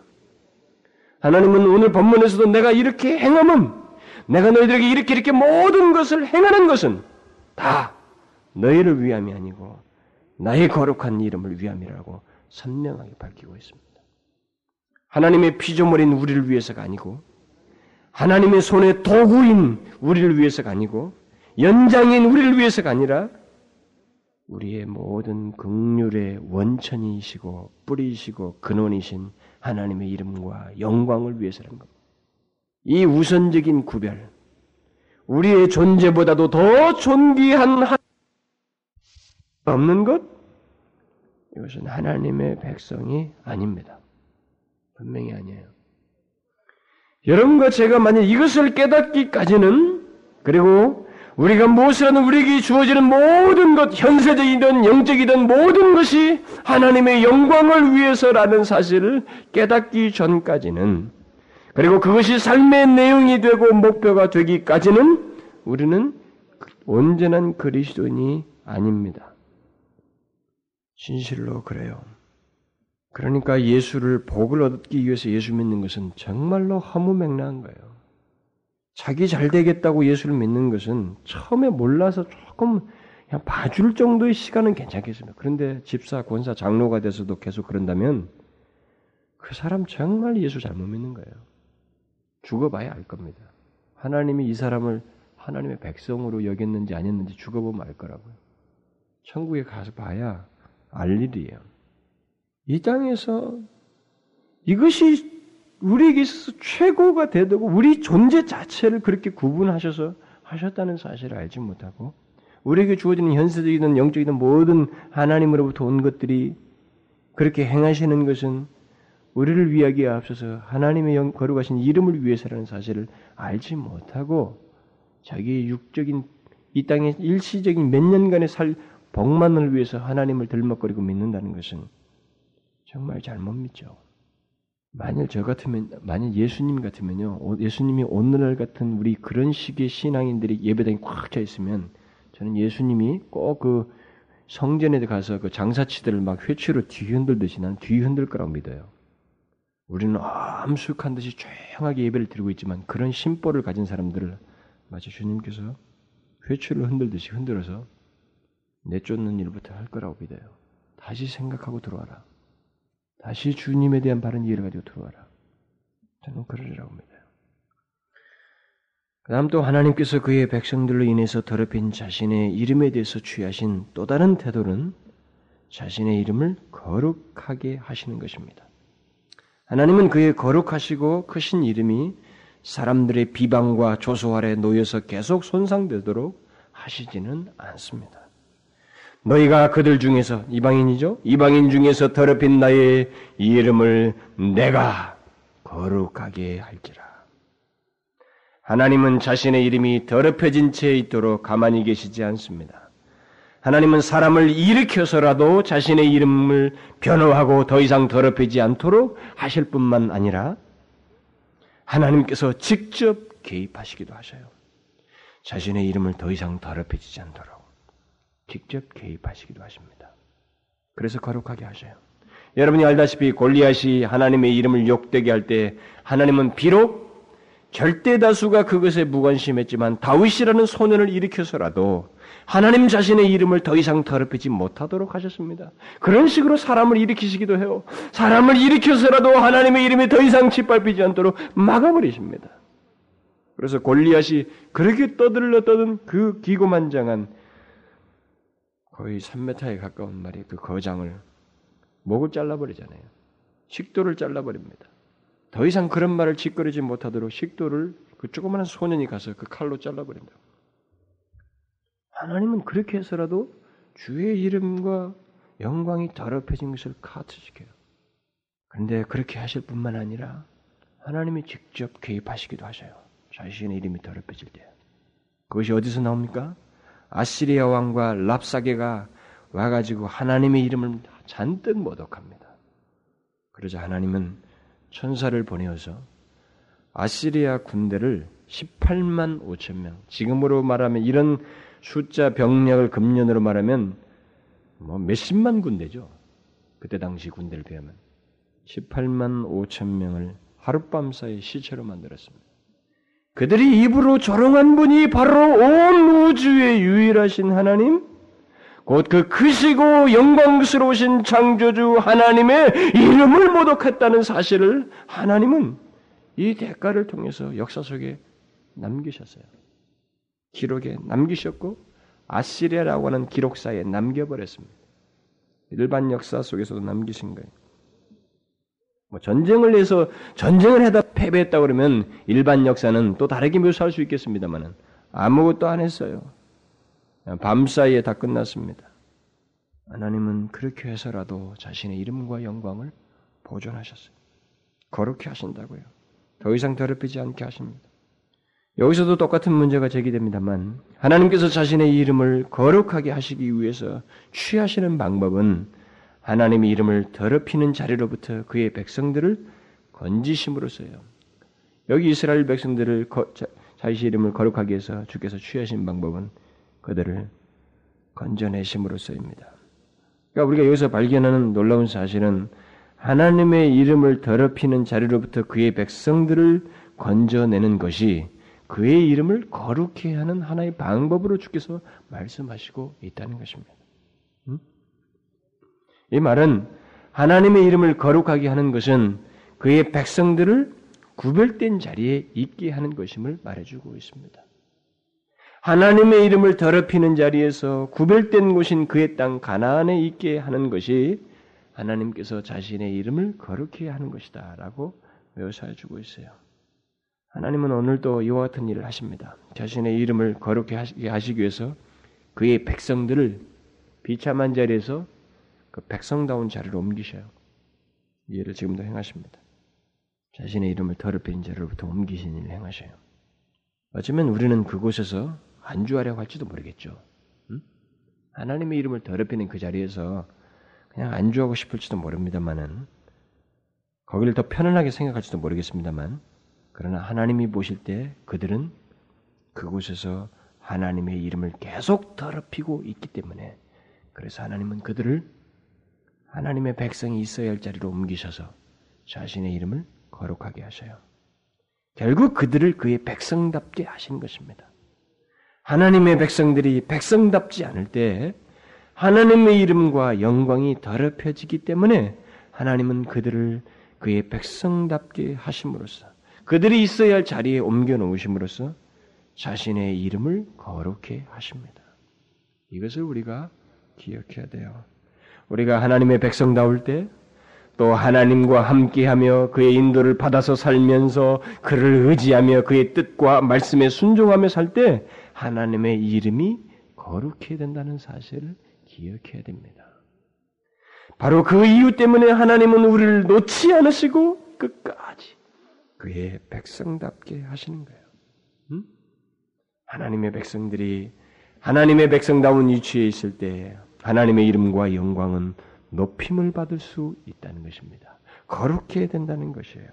하나님은 오늘 본문에서도 내가 이렇게 행함은 내가 너희들에게 이렇게 이렇게 모든 것을 행하는 것은 다 너희를 위함이 아니고 나의 거룩한 이름을 위함이라고 선명하게 밝히고 있습니다. 하나님의 피조물인 우리를 위해서가 아니고 하나님의 손의 도구인 우리를 위해서가 아니고 연장인 우리를 위해서가 아니라 우리의 모든 극률의 원천이시고 뿌리이시고 근원이신 하나님의 이름과 영광을 위해서라는 겁니다. 이 우선적인 구별, 우리의 존재보다도 더 존귀한 없는 것? 이것은 하나님의 백성이 아닙니다. 분명히 아니에요. 여러분과 제가 만약 이것을 깨닫기까지는 그리고 우리가 하든 우리에게 주어지는 모든 것, 현세적이든 영적이든 모든 것이 하나님의 영광을 위해서라는 사실을 깨닫기 전까지는 그리고 그것이 삶의 내용이 되고 목표가 되기까지는 우리는 온전한 그리스도인이 아닙니다. 진실로 그래요. 그러니까 예수를 복을 얻기 위해서 예수 믿는 것은 정말로 허무맹랑한 거예요. 자기 잘 되겠다고 예수를 믿는 것은 처음에 몰라서 조금 그냥 봐줄 정도의 시간은 괜찮겠습니다. 그런데 집사, 권사, 장로가 돼서도 계속 그런다면 그 사람 정말 예수 잘못 믿는 거예요. 죽어봐야 알 겁니다. 하나님이 이 사람을 하나님의 백성으로 여겼는지 아니었는지 죽어보면 알 거라고요. 천국에 가서 봐야 알 일이에요. 이 땅에서 이것이 우리에게 있어서 최고가 되고 우리 존재 자체를 그렇게 구분하셔서 하셨다는 사실을 알지 못하고 우리에게 주어지는 현세적이든 영적이든 모든 하나님으로부터 온 것들이 그렇게 행하시는 것은 우리를 위하기에 앞서서 하나님의 영, 거룩하신 이름을 위해서라는 사실을 알지 못하고 자기의 육적인 이 땅의 일시적인 몇 년간의 살 복만을 위해서 하나님을 들먹거리고 믿는다는 것은 정말 잘못 믿죠. 만일 저 같으면, 만일 예수님 같으면요, 예수님이 오늘날 같은 우리 그런 식의 신앙인들이 예배당에 꽉 차 있으면, 저는 예수님이 꼭 그 성전에 가서 그 장사치들을 막 회초로 뒤흔들듯이 난 뒤흔들 거라고 믿어요. 우리는 암숙한 듯이 조용하게 예배를 드리고 있지만 그런 심보를 가진 사람들을 마치 주님께서 회초를 흔들듯이 흔들어서 내쫓는 일부터 할 거라고 믿어요. 다시 생각하고 들어와라. 다시 주님에 대한 바른 이해를 가지고 들어와라. 저는 그러리라고 믿어요. 그 다음 또 하나님께서 그의 백성들로 인해서 더럽힌 자신의 이름에 대해서 취하신 또 다른 태도는 자신의 이름을 거룩하게 하시는 것입니다. 하나님은 그의 거룩하시고 크신 이름이 사람들의 비방과 조소 아래 놓여서 계속 손상되도록 하시지는 않습니다. 너희가 그들 중에서 이방인이죠? 이방인 중에서 더럽힌 나의 이름을 내가 거룩하게 할지라. 하나님은 자신의 이름이 더럽혀진 채 있도록 가만히 계시지 않습니다. 하나님은 사람을 일으켜서라도 자신의 이름을 변호하고 더 이상 더럽히지 않도록 하실 뿐만 아니라 하나님께서 직접 개입하시기도 하셔요. 자신의 이름을 더 이상 더럽혀지지 않도록. 직접 개입하시기도 하십니다. 그래서 거룩하게 하셔요. 여러분이 알다시피 골리앗이 하나님의 이름을 욕되게 할 때 하나님은 비록 절대 다수가 그것에 무관심했지만 다윗이라는 소년을 일으켜서라도 하나님 자신의 이름을 더 이상 더럽히지 못하도록 하셨습니다. 그런 식으로 사람을 일으키시기도 해요. 사람을 일으켜서라도 하나님의 이름이 더 이상 짓밟히지 않도록 막아버리십니다. 그래서 골리앗이 그렇게 떠들러 떠든 그 기고만장한 거의 3m에 가까운 말이 그 거장을 목을 잘라버리잖아요. 식도를 잘라버립니다. 더 이상 그런 말을 짓거리지 못하도록 식도를 그 조그마한 소년이 가서 그 칼로 잘라버린다. 하나님은 그렇게 해서라도 주의 이름과 영광이 더럽혀진 것을 카트시켜요. 그런데 그렇게 하실 뿐만 아니라 하나님이 직접 개입하시기도 하셔요. 자신의 이름이 더럽혀질 때. 그것이 어디서 나옵니까? 아시리아 왕과 랍사게가 와가지고 하나님의 이름을 잔뜩 모독합니다. 그러자 하나님은 천사를 보내어서 아시리아 군대를 18만 5천 명, 지금으로 말하면 이런 숫자 병력을 금년으로 말하면 뭐 몇십만 군대죠. 그때 당시 군대를 비하면 18만 5천 명을 하룻밤 사이 시체로 만들었습니다. 그들이 입으로 조롱한 분이 바로 온 우주의 유일하신 하나님, 곧 그 크시고 영광스러우신 창조주 하나님의 이름을 모독했다는 사실을 하나님은 이 대가를 통해서 역사 속에 남기셨어요. 기록에 남기셨고 아시리아라고 하는 기록사에 남겨버렸습니다. 일반 역사 속에서도 남기신 거예요. 뭐 전쟁을 해서 전쟁을 하다 패배했다 그러면 일반 역사는 또 다르게 묘사할 수 있겠습니다만은 아무것도 안 했어요. 밤사이에 다 끝났습니다. 하나님은 그렇게 해서라도 자신의 이름과 영광을 보존하셨어요. 거룩히 하신다고요. 더 이상 더럽히지 않게 하십니다. 여기서도 똑같은 문제가 제기됩니다만 하나님께서 자신의 이름을 거룩하게 하시기 위해서 취하시는 방법은 하나님의 이름을 더럽히는 자리로부터 그의 백성들을 건지심으로써요. 여기 이스라엘 백성들을 자신의 이름을 거룩하게 해서 주께서 취하신 방법은 그들을 건져내심으로써입니다. 그러니까 우리가 여기서 발견하는 놀라운 사실은 하나님의 이름을 더럽히는 자리로부터 그의 백성들을 건져내는 것이 그의 이름을 거룩히 하는 하나의 방법으로 주께서 말씀하시고 있다는 것입니다. 음? 이 말은 하나님의 이름을 거룩하게 하는 것은 그의 백성들을 구별된 자리에 있게 하는 것임을 말해주고 있습니다. 하나님의 이름을 더럽히는 자리에서 구별된 곳인 그의 땅 가나안에 있게 하는 것이 하나님께서 자신의 이름을 거룩히 하는 것이다 라고 묘사해 주고 있어요. 하나님은 오늘도 이와 같은 일을 하십니다. 자신의 이름을 거룩히 하시기 위해서 그의 백성들을 비참한 자리에서 그 백성다운 자리로 옮기셔요. 이 일을 지금도 행하십니다. 자신의 이름을 더럽힌 자리로부터 옮기신 일을 행하셔요. 어쩌면 우리는 그곳에서 안주하려고 할지도 모르겠죠. 음? 하나님의 이름을 더럽히는 그 자리에서 그냥 안주하고 싶을지도 모릅니다만은 거기를 더 편안하게 생각할지도 모르겠습니다만 그러나 하나님이 보실 때 그들은 그곳에서 하나님의 이름을 계속 더럽히고 있기 때문에 그래서 하나님은 그들을 하나님의 백성이 있어야 할 자리로 옮기셔서 자신의 이름을 거룩하게 하셔요. 결국 그들을 그의 백성답게 하신 것입니다. 하나님의 백성들이 백성답지 않을 때 하나님의 이름과 영광이 더럽혀지기 때문에 하나님은 그들을 그의 백성답게 하심으로써 그들이 있어야 할 자리에 옮겨 놓으심으로써 자신의 이름을 거룩해 하십니다. 이것을 우리가 기억해야 돼요. 우리가 하나님의 백성다울 때 또 하나님과 함께하며 그의 인도를 받아서 살면서 그를 의지하며 그의 뜻과 말씀에 순종하며 살 때 하나님의 이름이 거룩해야 된다는 사실을 기억해야 됩니다. 바로 그 이유 때문에 하나님은 우리를 놓지 않으시고 끝까지 그의 백성답게 하시는 거예요. 음? 하나님의 백성들이 하나님의 백성다운 위치에 있을 때 하나님의 이름과 영광은 높임을 받을 수 있다는 것입니다. 거룩해야 된다는 것이에요.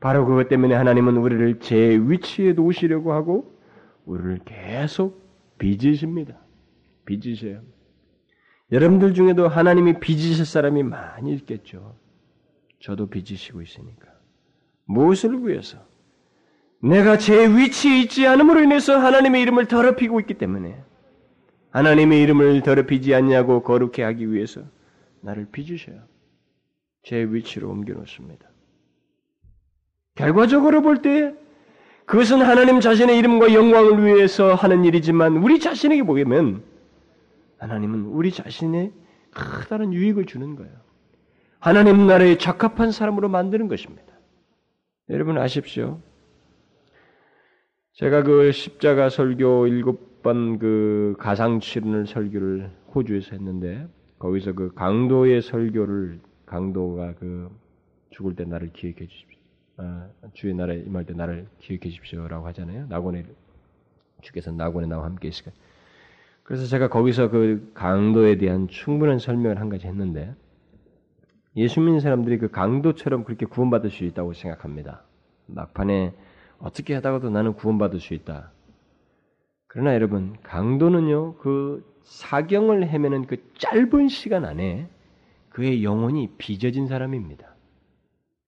바로 그것 때문에 하나님은 우리를 제 위치에 놓으시려고 하고 우리를 계속 빚으십니다. 빚으셔요. 여러분들 중에도 하나님이 빚으실 사람이 많이 있겠죠. 저도 빚으시고 있으니까. 무엇을 위해서? 내가 제 위치에 있지 않음으로 인해서 하나님의 이름을 더럽히고 있기 때문에 하나님의 이름을 더럽히지 않냐고 거룩해 하기 위해서 나를 빚으셔요. 제 위치로 옮겨 놓습니다. 결과적으로 볼 때 그것은 하나님 자신의 이름과 영광을 위해서 하는 일이지만 우리 자신에게 보면 하나님은 우리 자신의 커다란 유익을 주는 거예요. 하나님 나라에 적합한 사람으로 만드는 것입니다. 여러분 아십시오. 제가 그 십자가 설교 일곱 번 그 가상 치르는 설교를 호주에서 했는데 거기서 그 강도의 설교를 강도가 그 죽을 때 나를 기억해 주십시오. 아, 주의 나라에 임할 때 나를 기억해 주십시오라고 하잖아요. 낙원에 주께서 낙원에 나와 함께 있을까. 그래서 제가 거기서 그 강도에 대한 충분한 설명을 한 가지 했는데 예수 믿는 사람들이 그 강도처럼 그렇게 구원받을 수 있다고 생각합니다. 막판에 어떻게 하다가도 나는 구원받을 수 있다. 그러나 여러분, 강도는요, 그 사경을 헤매는 그 짧은 시간 안에 그의 영혼이 빚어진 사람입니다.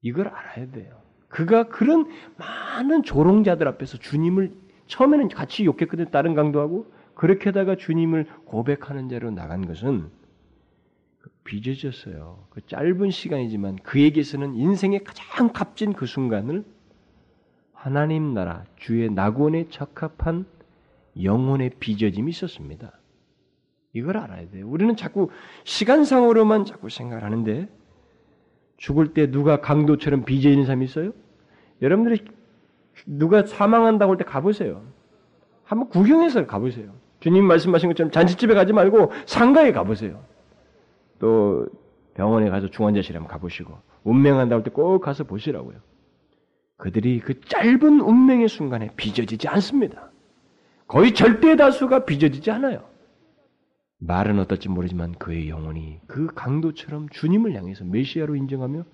이걸 알아야 돼요. 그가 그런 많은 조롱자들 앞에서 주님을 처음에는 같이 욕했거든요. 다른 강도하고. 그렇게 하다가 주님을 고백하는 자로 나간 것은 빚어졌어요. 그 짧은 시간이지만 그에게서는 인생의 가장 값진 그 순간을 하나님 나라 주의 낙원에 적합한 영혼의 빚어짐이 있었습니다. 이걸 알아야 돼요. 우리는 자꾸 시간상으로만 자꾸 생각을 하는데 죽을 때 누가 강도처럼 빚어 있는 사람이 있어요? 여러분들이 누가 사망한다고 할 때 가보세요. 한번 구경해서 가보세요. 주님 말씀하신 것처럼 잔치집에 가지 말고 상가에 가보세요. 또 병원에 가서 중환자실에 한번 가보시고 운명한다고 할 때 꼭 가서 보시라고요. 그들이 그 짧은 운명의 순간에 빚어지지 않습니다. 거의 절대 다수가 빚어지지 않아요. 말은 어떨지 모르지만 그의 영혼이 그 강도처럼 주님을 향해서 메시아로 인정하며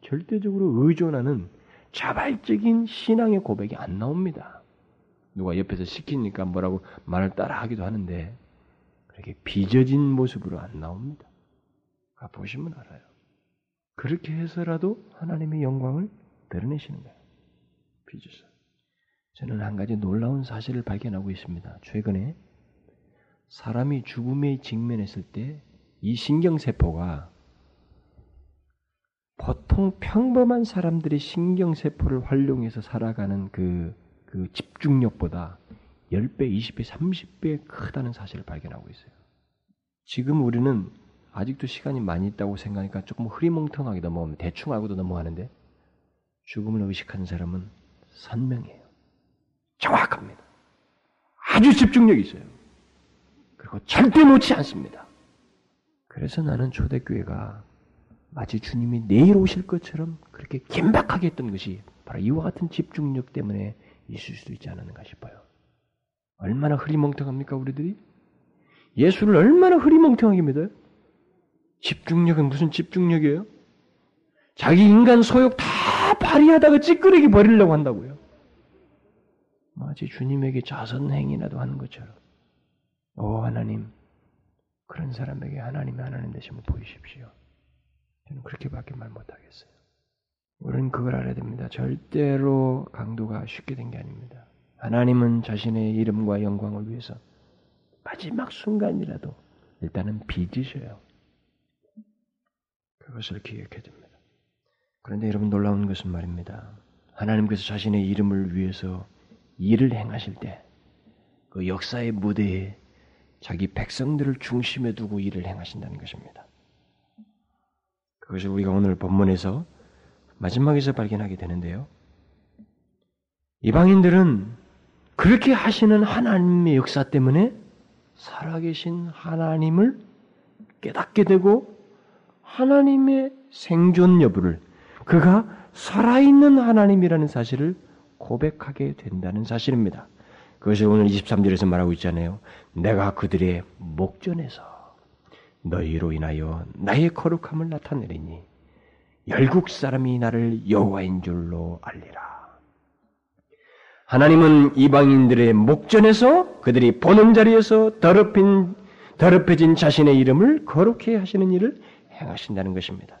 절대적으로 의존하는 자발적인 신앙의 고백이 안 나옵니다. 누가 옆에서 시키니까 뭐라고 말을 따라 하기도 하는데 그렇게 빚어진 모습으로 안 나옵니다. 가 보시면 알아요. 그렇게 해서라도 하나님의 영광을 드러내시는 거예요. 빚어서. 저는 한 가지 놀라운 사실을 발견하고 있습니다. 최근에 사람이 죽음에 직면했을 때 이 신경세포가 보통 평범한 사람들이 신경세포를 활용해서 살아가는 그, 그 집중력보다 10배, 20배, 30배 크다는 사실을 발견하고 있어요. 지금 우리는 아직도 시간이 많이 있다고 생각하니까 조금 흐리멍텅하게 넘어가면 대충 알고도 넘어가는데 죽음을 의식하는 사람은 선명해요. 정확합니다. 아주 집중력이 있어요. 그리고 절대 놓지 않습니다. 그래서 나는 초대교회가 마치 주님이 내일 오실 것처럼 그렇게 긴박하게 했던 것이 바로 이와 같은 집중력 때문에 있을 수도 있지 않았는가 싶어요. 얼마나 흐리멍텅합니까, 우리들이? 예수를 얼마나 흐리멍텅하게 믿어요? 집중력은 무슨 집중력이에요? 자기 인간 소욕 다 발휘하다가 찌끄레기 버리려고 한다고요. 마치 주님에게 자선행위라도 하는 것처럼. 오, 하나님. 그런 사람에게 하나님의 하나님 되심을 보이십시오. 저는 그렇게밖에 말 못하겠어요. 우리는 그걸 알아야 됩니다. 절대로 강도가 쉽게 된 게 아닙니다. 하나님은 자신의 이름과 영광을 위해서 마지막 순간이라도 일단은 빚으셔요. 그것을 기억해야 됩니다. 그런데 여러분 놀라운 것은 말입니다. 하나님께서 자신의 이름을 위해서 일을 행하실 때 그 역사의 무대에 자기 백성들을 중심에 두고 일을 행하신다는 것입니다. 그것을 우리가 오늘 본문에서 마지막에서 발견하게 되는데요. 이방인들은 그렇게 하시는 하나님의 역사 때문에 살아계신 하나님을 깨닫게 되고 하나님의 생존 여부를 그가 살아있는 하나님이라는 사실을 고백하게 된다는 사실입니다. 그것을 오늘 23절에서 말하고 있잖아요. 내가 그들의 목전에서 너희로 인하여 나의 거룩함을 나타내리니 열국 사람이 나를 여호와인 줄로 알리라. 하나님은 이방인들의 목전에서 그들이 보는 자리에서 더럽힌 더럽혀진 자신의 이름을 거룩해 하시는 일을 행하신다는 것입니다.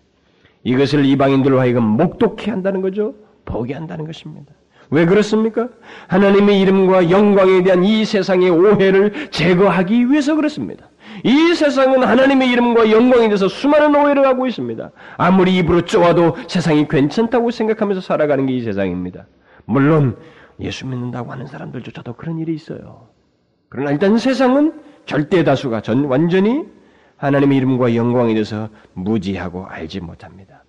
이것을 이방인들로 하여금 목독해 한다는 거죠. 보게 한다는 것입니다. 왜 그렇습니까? 하나님의 이름과 영광에 대한 이 세상의 오해를 제거하기 위해서 그렇습니다. 이 세상은 하나님의 이름과 영광에 대해서 수많은 오해를 하고 있습니다. 아무리 입으로 쪼아도 세상이 괜찮다고 생각하면서 살아가는 게 이 세상입니다. 물론 예수 믿는다고 하는 사람들조차도 그런 일이 있어요. 그러나 일단 세상은 절대 다수가 전 완전히 하나님의 이름과 영광에 대해서 무지하고 알지 못합니다.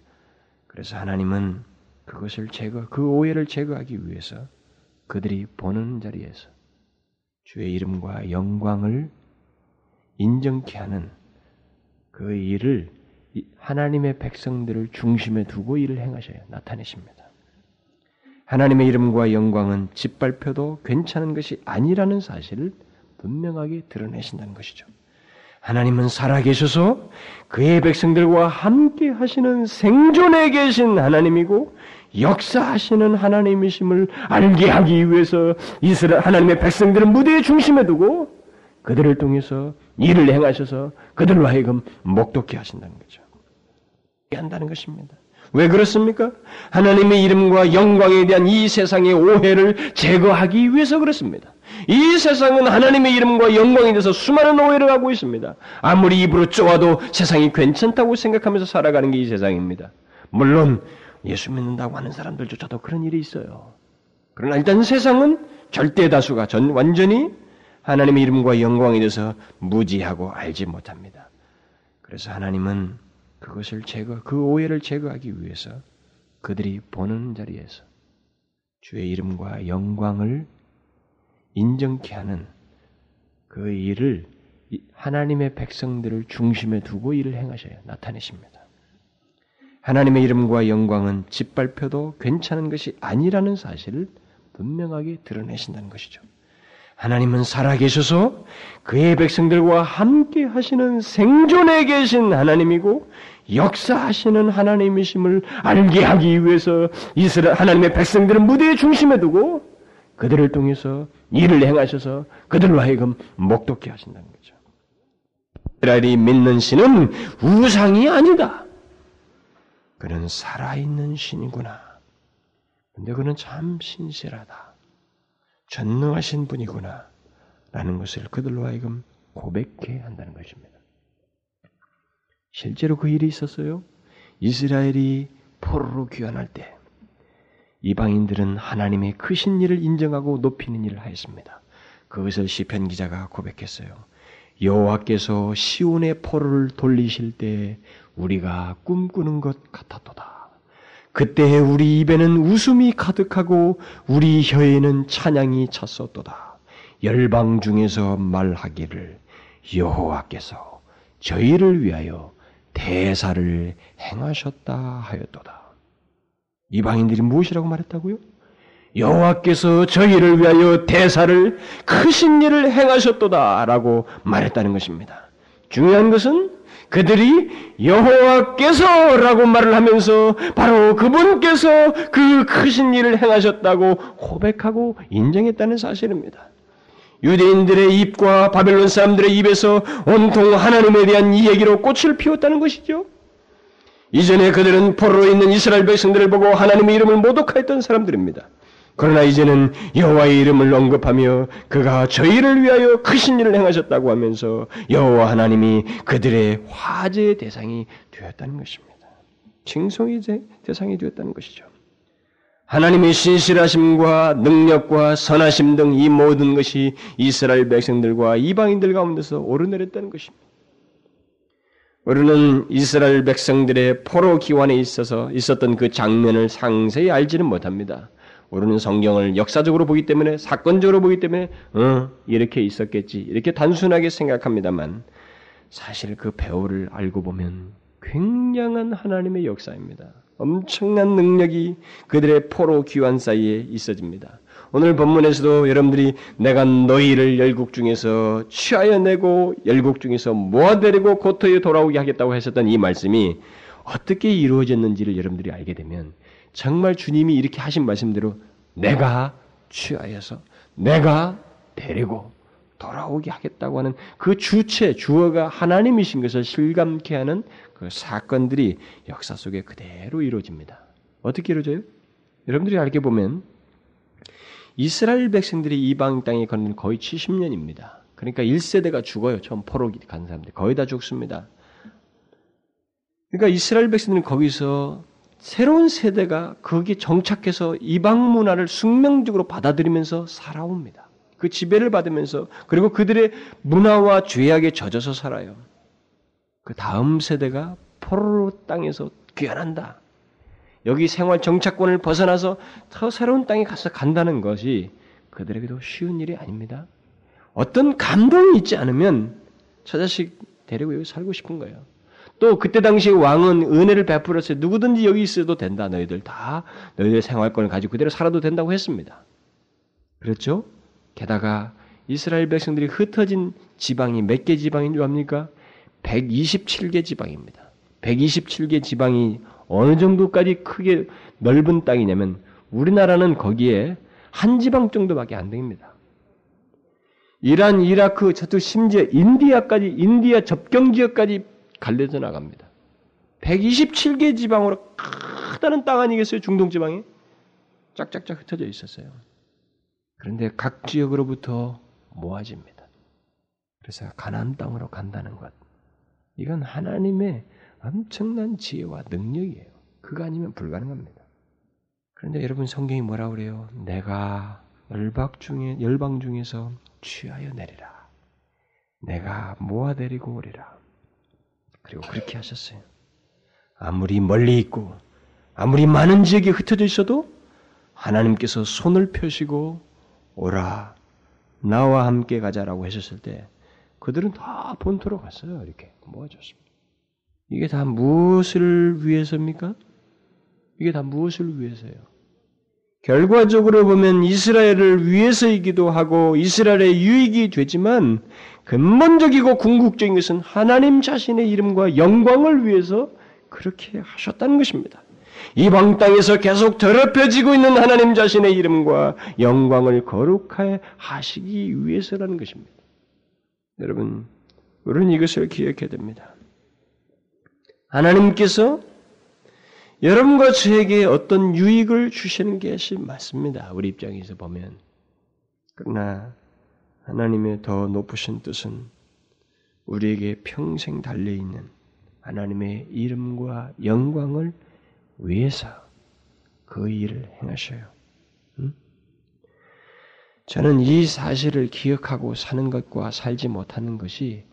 그래서 하나님은 그것을 제거, 그 오해를 제거하기 위해서 그들이 보는 자리에서 주의 이름과 영광을 인정케 하는 그 일을 하나님의 백성들을 중심에 두고 일을 행하셔야 나타내십니다. 하나님의 이름과 영광은 짓밟혀도 괜찮은 것이 아니라는 사실을 분명하게 드러내신다는 것이죠. 하나님은 살아계셔서 그의 백성들과 함께 하시는 생존에 계신 하나님이고 역사하시는 하나님이심을 알게 하기 위해서 이스라엘 하나님의 백성들은 무대의 중심에 두고 그들을 통해서 일을 행하셔서 그들로 하여금 목독케 하신다는 거죠. 한다는 것입니다. 왜 그렇습니까? 하나님의 이름과 영광에 대한 이 세상의 오해를 제거하기 위해서 그렇습니다. 이 세상은 하나님의 이름과 영광에 대해서 수많은 오해를 하고 있습니다. 아무리 입으로 쪼아도 세상이 괜찮다고 생각하면서 살아가는 게 이 세상입니다. 물론 예수 믿는다고 하는 사람들조차도 그런 일이 있어요. 그러나 일단 세상은 절대 다수가 전 완전히 하나님의 이름과 영광에 대해서 무지하고 알지 못합니다. 그래서 하나님은 그것을 제거, 그 오해를 제거하기 위해서 그들이 보는 자리에서 주의 이름과 영광을 인정케 하는 그 일을 하나님의 백성들을 중심에 두고 일을 행하셔야 나타내십니다. 하나님의 이름과 영광은 짓밟혀도 괜찮은 것이 아니라는 사실을 분명하게 드러내신다는 것이죠. 하나님은 살아계셔서 그의 백성들과 함께 하시는 생존에 계신 하나님이고 역사하시는 하나님이심을 알게 하기 위해서 이스라엘 하나님의 백성들은 무대의 중심에 두고 그들을 통해서 일을 행하셔서 그들로 하여금 목독케 하신다는 거죠. 이스라엘이 믿는 신은 우상이 아니다. 그는 살아있는 신이구나. 근데 그는 참 신실하다. 전능하신 분이구나. 라는 것을 그들로 하여금 고백해 한다는 것입니다. 실제로 그 일이 있었어요. 이스라엘이 포로로 귀환할 때 이방인들은 하나님의 크신 일을 인정하고 높이는 일을 하였습니다. 그것을 시편 기자가 고백했어요. 여호와께서 시온의 포로를 돌리실 때 우리가 꿈꾸는 것 같았도다. 그때 우리 입에는 웃음이 가득하고 우리 혀에는 찬양이 찼었도다. 열방 중에서 말하기를 여호와께서 저희를 위하여 대사를 행하셨다 하였도다. 이방인들이 무엇이라고 말했다고요? 여호와께서 저희를 위하여 대사를 크신 일을 행하셨도다라고 말했다는 것입니다. 중요한 것은 그들이 여호와께서라고 말을 하면서 바로 그분께서 그 크신 일을 행하셨다고 고백하고 인정했다는 사실입니다. 유대인들의 입과 바벨론 사람들의 입에서 온통 하나님에 대한 이 얘기로 꽃을 피웠다는 것이죠. 이전에 그들은 포로로 있는 이스라엘 백성들을 보고 하나님의 이름을 모독하였던 사람들입니다. 그러나 이제는 여호와의 이름을 언급하며 그가 저희를 위하여 크신 일을 행하셨다고 하면서 여호와 하나님이 그들의 화제의 대상이 되었다는 것입니다. 칭송의 대상이 되었다는 것이죠. 하나님의 신실하심과 능력과 선하심 등 이 모든 것이 이스라엘 백성들과 이방인들 가운데서 오르내렸다는 것입니다. 우리는 이스라엘 백성들의 포로 기환에 있어서 있었던 그 장면을 상세히 알지는 못합니다. 우리는 성경을 역사적으로 보기 때문에 사건적으로 보기 때문에 어, 이렇게 있었겠지 이렇게 단순하게 생각합니다만 사실 그 배우를 알고 보면 굉장한 하나님의 역사입니다. 엄청난 능력이 그들의 포로 귀환 사이에 있어집니다. 오늘 본문에서도 여러분들이 내가 너희를 열국 중에서 취하여 내고 열국 중에서 모아내리고 고토에 돌아오게 하겠다고 하셨던 이 말씀이 어떻게 이루어졌는지를 여러분들이 알게 되면 정말 주님이 이렇게 하신 말씀대로 내가 취하여서 내가 데리고 돌아오게 하겠다고 하는 그 주체 주어가 하나님이신 것을 실감케 하는 그 사건들이 역사 속에 그대로 이루어집니다. 어떻게 이루어져요? 여러분들이 알게 보면 이스라엘 백성들이 이방 땅에 걷는 거의 70년입니다. 그러니까 1세대가 죽어요. 처음 포로 간 사람들 거의 다 죽습니다. 그러니까 이스라엘 백성들은 거기서 새로운 세대가 거기 정착해서 이방 문화를 숙명적으로 받아들이면서 살아옵니다. 그 지배를 받으면서 그리고 그들의 문화와 죄악에 젖어서 살아요. 그 다음 세대가 포로 땅에서 귀환한다. 여기 생활 정착권을 벗어나서 더 새로운 땅에 가서 간다는 것이 그들에게도 쉬운 일이 아닙니다. 어떤 감동이 있지 않으면 처자식 데리고 여기 살고 싶은 거예요. 또 그때 당시 왕은 은혜를 베풀었어요. 누구든지 여기 있어도 된다. 너희들 다 너희들 생활권을 가지고 그대로 살아도 된다고 했습니다. 그렇죠? 게다가 이스라엘 백성들이 흩어진 지방이 몇 개 지방인 줄 압니까? 127개 지방입니다. 127개 지방이 어느 정도까지 크게 넓은 땅이냐면 우리나라는 거기에 한 지방 정도밖에 안 됩니다. 이란, 이라크, 저쪽 심지어 인디아까지 인디아 접경 지역까지 갈려져 나갑니다. 127개 지방으로 크다는 땅 아니겠어요? 중동 지방이 짝짝짝 흩어져 있었어요. 그런데 각 지역으로부터 모아집니다. 그래서 가나안 땅으로 간다는 것. 이건 하나님의 엄청난 지혜와 능력이에요. 그거 아니면 불가능합니다. 그런데 여러분 성경이 뭐라 그래요? 내가 열박 중에 열방 중에서 취하여 내리라. 내가 모아 데리고 오리라. 그리고 그렇게 하셨어요. 아무리 멀리 있고 아무리 많은 지역에 흩어져 있어도 하나님께서 손을 펴시고 오라 나와 함께 가자라고 하셨을 때 그들은 다 본토로 갔어요. 이렇게 모아줬습니다. 이게 다 무엇을 위해서입니까? 이게 다 무엇을 위해서요? 결과적으로 보면 이스라엘을 위해서이기도 하고 이스라엘의 유익이 되지만 근본적이고 궁극적인 것은 하나님 자신의 이름과 영광을 위해서 그렇게 하셨다는 것입니다. 이방 땅에서 계속 더럽혀지고 있는 하나님 자신의 이름과 영광을 거룩하게 하시기 위해서라는 것입니다. 여러분, 우리는 이것을 기억해야 됩니다. 하나님께서 여러분과 저에게 어떤 유익을 주시는 것이 맞습니다. 우리 입장에서 보면. 그러나 하나님의 더 높으신 뜻은 우리에게 평생 달려있는 하나님의 이름과 영광을 위해서 그 일을 행하셔요. 음? 저는 이 사실을 기억하고 사는 것과 살지 못하는 것이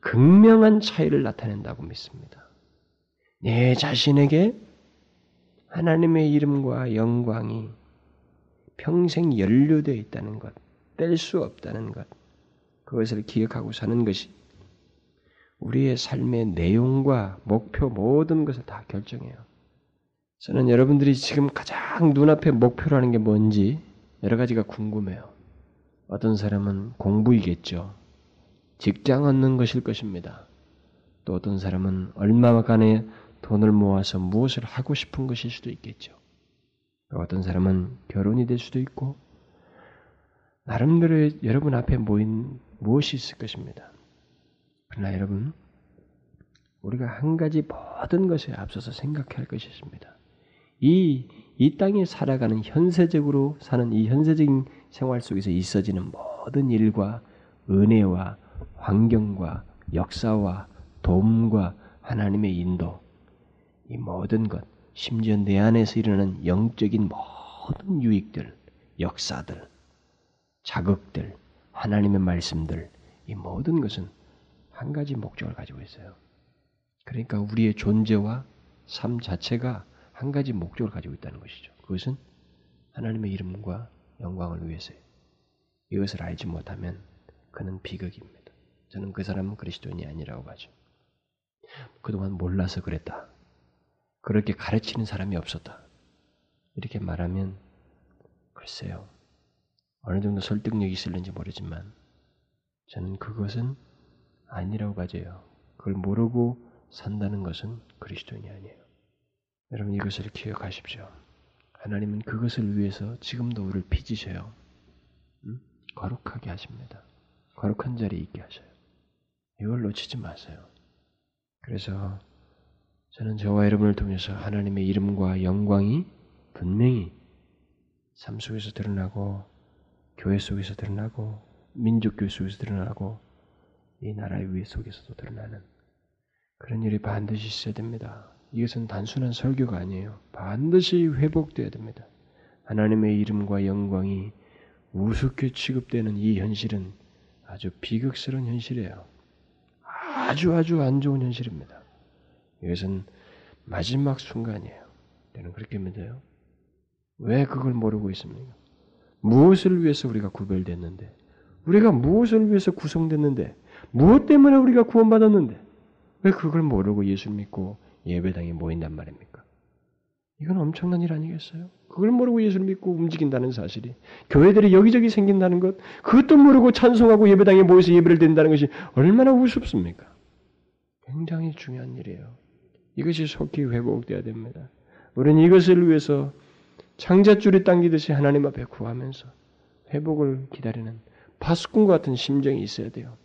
극명한 차이를 나타낸다고 믿습니다. 내 자신에게 하나님의 이름과 영광이 평생 연루되어 있다는 것, 뗄 수 없다는 것, 그것을 기억하고 사는 것이 우리의 삶의 내용과 목표 모든 것을 다 결정해요. 저는 여러분들이 지금 가장 눈앞에 목표라는 게 뭔지 여러 가지가 궁금해요. 어떤 사람은 공부이겠죠. 직장 얻는 것일 것입니다. 또 어떤 사람은 얼마간의 돈을 모아서 무엇을 하고 싶은 것일 수도 있겠죠. 어떤 사람은 결혼이 될 수도 있고 나름대로 여러분 앞에 모인 무엇이 있을 것입니다. 그러나 여러분 우리가 한 가지 모든 것에 앞서서 생각해야 할 것이 있습니다. 이, 이 땅에 살아가는 현세적으로 사는 이 현세적인 생활 속에서 있어지는 모든 일과 은혜와 환경과 역사와 도움과 하나님의 인도, 이 모든 것, 심지어 내 안에서 일어나는 영적인 모든 유익들, 역사들, 자극들, 하나님의 말씀들, 이 모든 것은 한 가지 목적을 가지고 있어요. 그러니까 우리의 존재와 삶 자체가 한 가지 목적을 가지고 있다는 것이죠. 그것은 하나님의 이름과 영광을 위해서요. 이것을 알지 못하면 그는 비극입니다. 저는 그 사람은 그리스도인이 아니라고 하죠. 그동안 몰라서 그랬다. 그렇게 가르치는 사람이 없었다. 이렇게 말하면 글쎄요. 어느 정도 설득력이 있을는지 모르지만 저는 그것은 아니라고 가져요. 그걸 모르고 산다는 것은 그리스도인이 아니에요. 여러분 이것을 기억하십시오. 하나님은 그것을 위해서 지금도 우리를 빚으셔요. 음? 거룩하게 하십니다. 거룩한 자리에 있게 하셔요. 이걸 놓치지 마세요. 그래서 저는 저와 여러분을 통해서 하나님의 이름과 영광이 분명히 삶 속에서 드러나고 교회 속에서 드러나고 민족교회 속에서 드러나고 이 나라의 위에 속에서도 드러나는 그런 일이 반드시 있어야 됩니다. 이것은 단순한 설교가 아니에요. 반드시 회복돼야 됩니다. 하나님의 이름과 영광이 우습게 취급되는 이 현실은 아주 비극스러운 현실이에요. 아주 아주 안 좋은 현실입니다. 이것은 마지막 순간이에요. 저는 그렇게 믿어요. 왜 그걸 모르고 있습니까? 무엇을 위해서 우리가 구별됐는데, 우리가 무엇을 위해서 구성됐는데, 무엇 때문에 우리가 구원받았는데, 왜 그걸 모르고 예수 믿고 예배당에 모인단 말입니까? 이건 엄청난 일 아니겠어요? 그걸 모르고 예수를 믿고 움직인다는 사실이 교회들이 여기저기 생긴다는 것 그것도 모르고 찬송하고 예배당에 모여서 예배를 드린다는 것이 얼마나 우습습니까? 굉장히 중요한 일이에요. 이것이 속히 회복돼야 됩니다. 우리는 이것을 위해서 창자줄이 당기듯이 하나님 앞에 구하면서 회복을 기다리는 파수꾼 같은 심정이 있어야 돼요.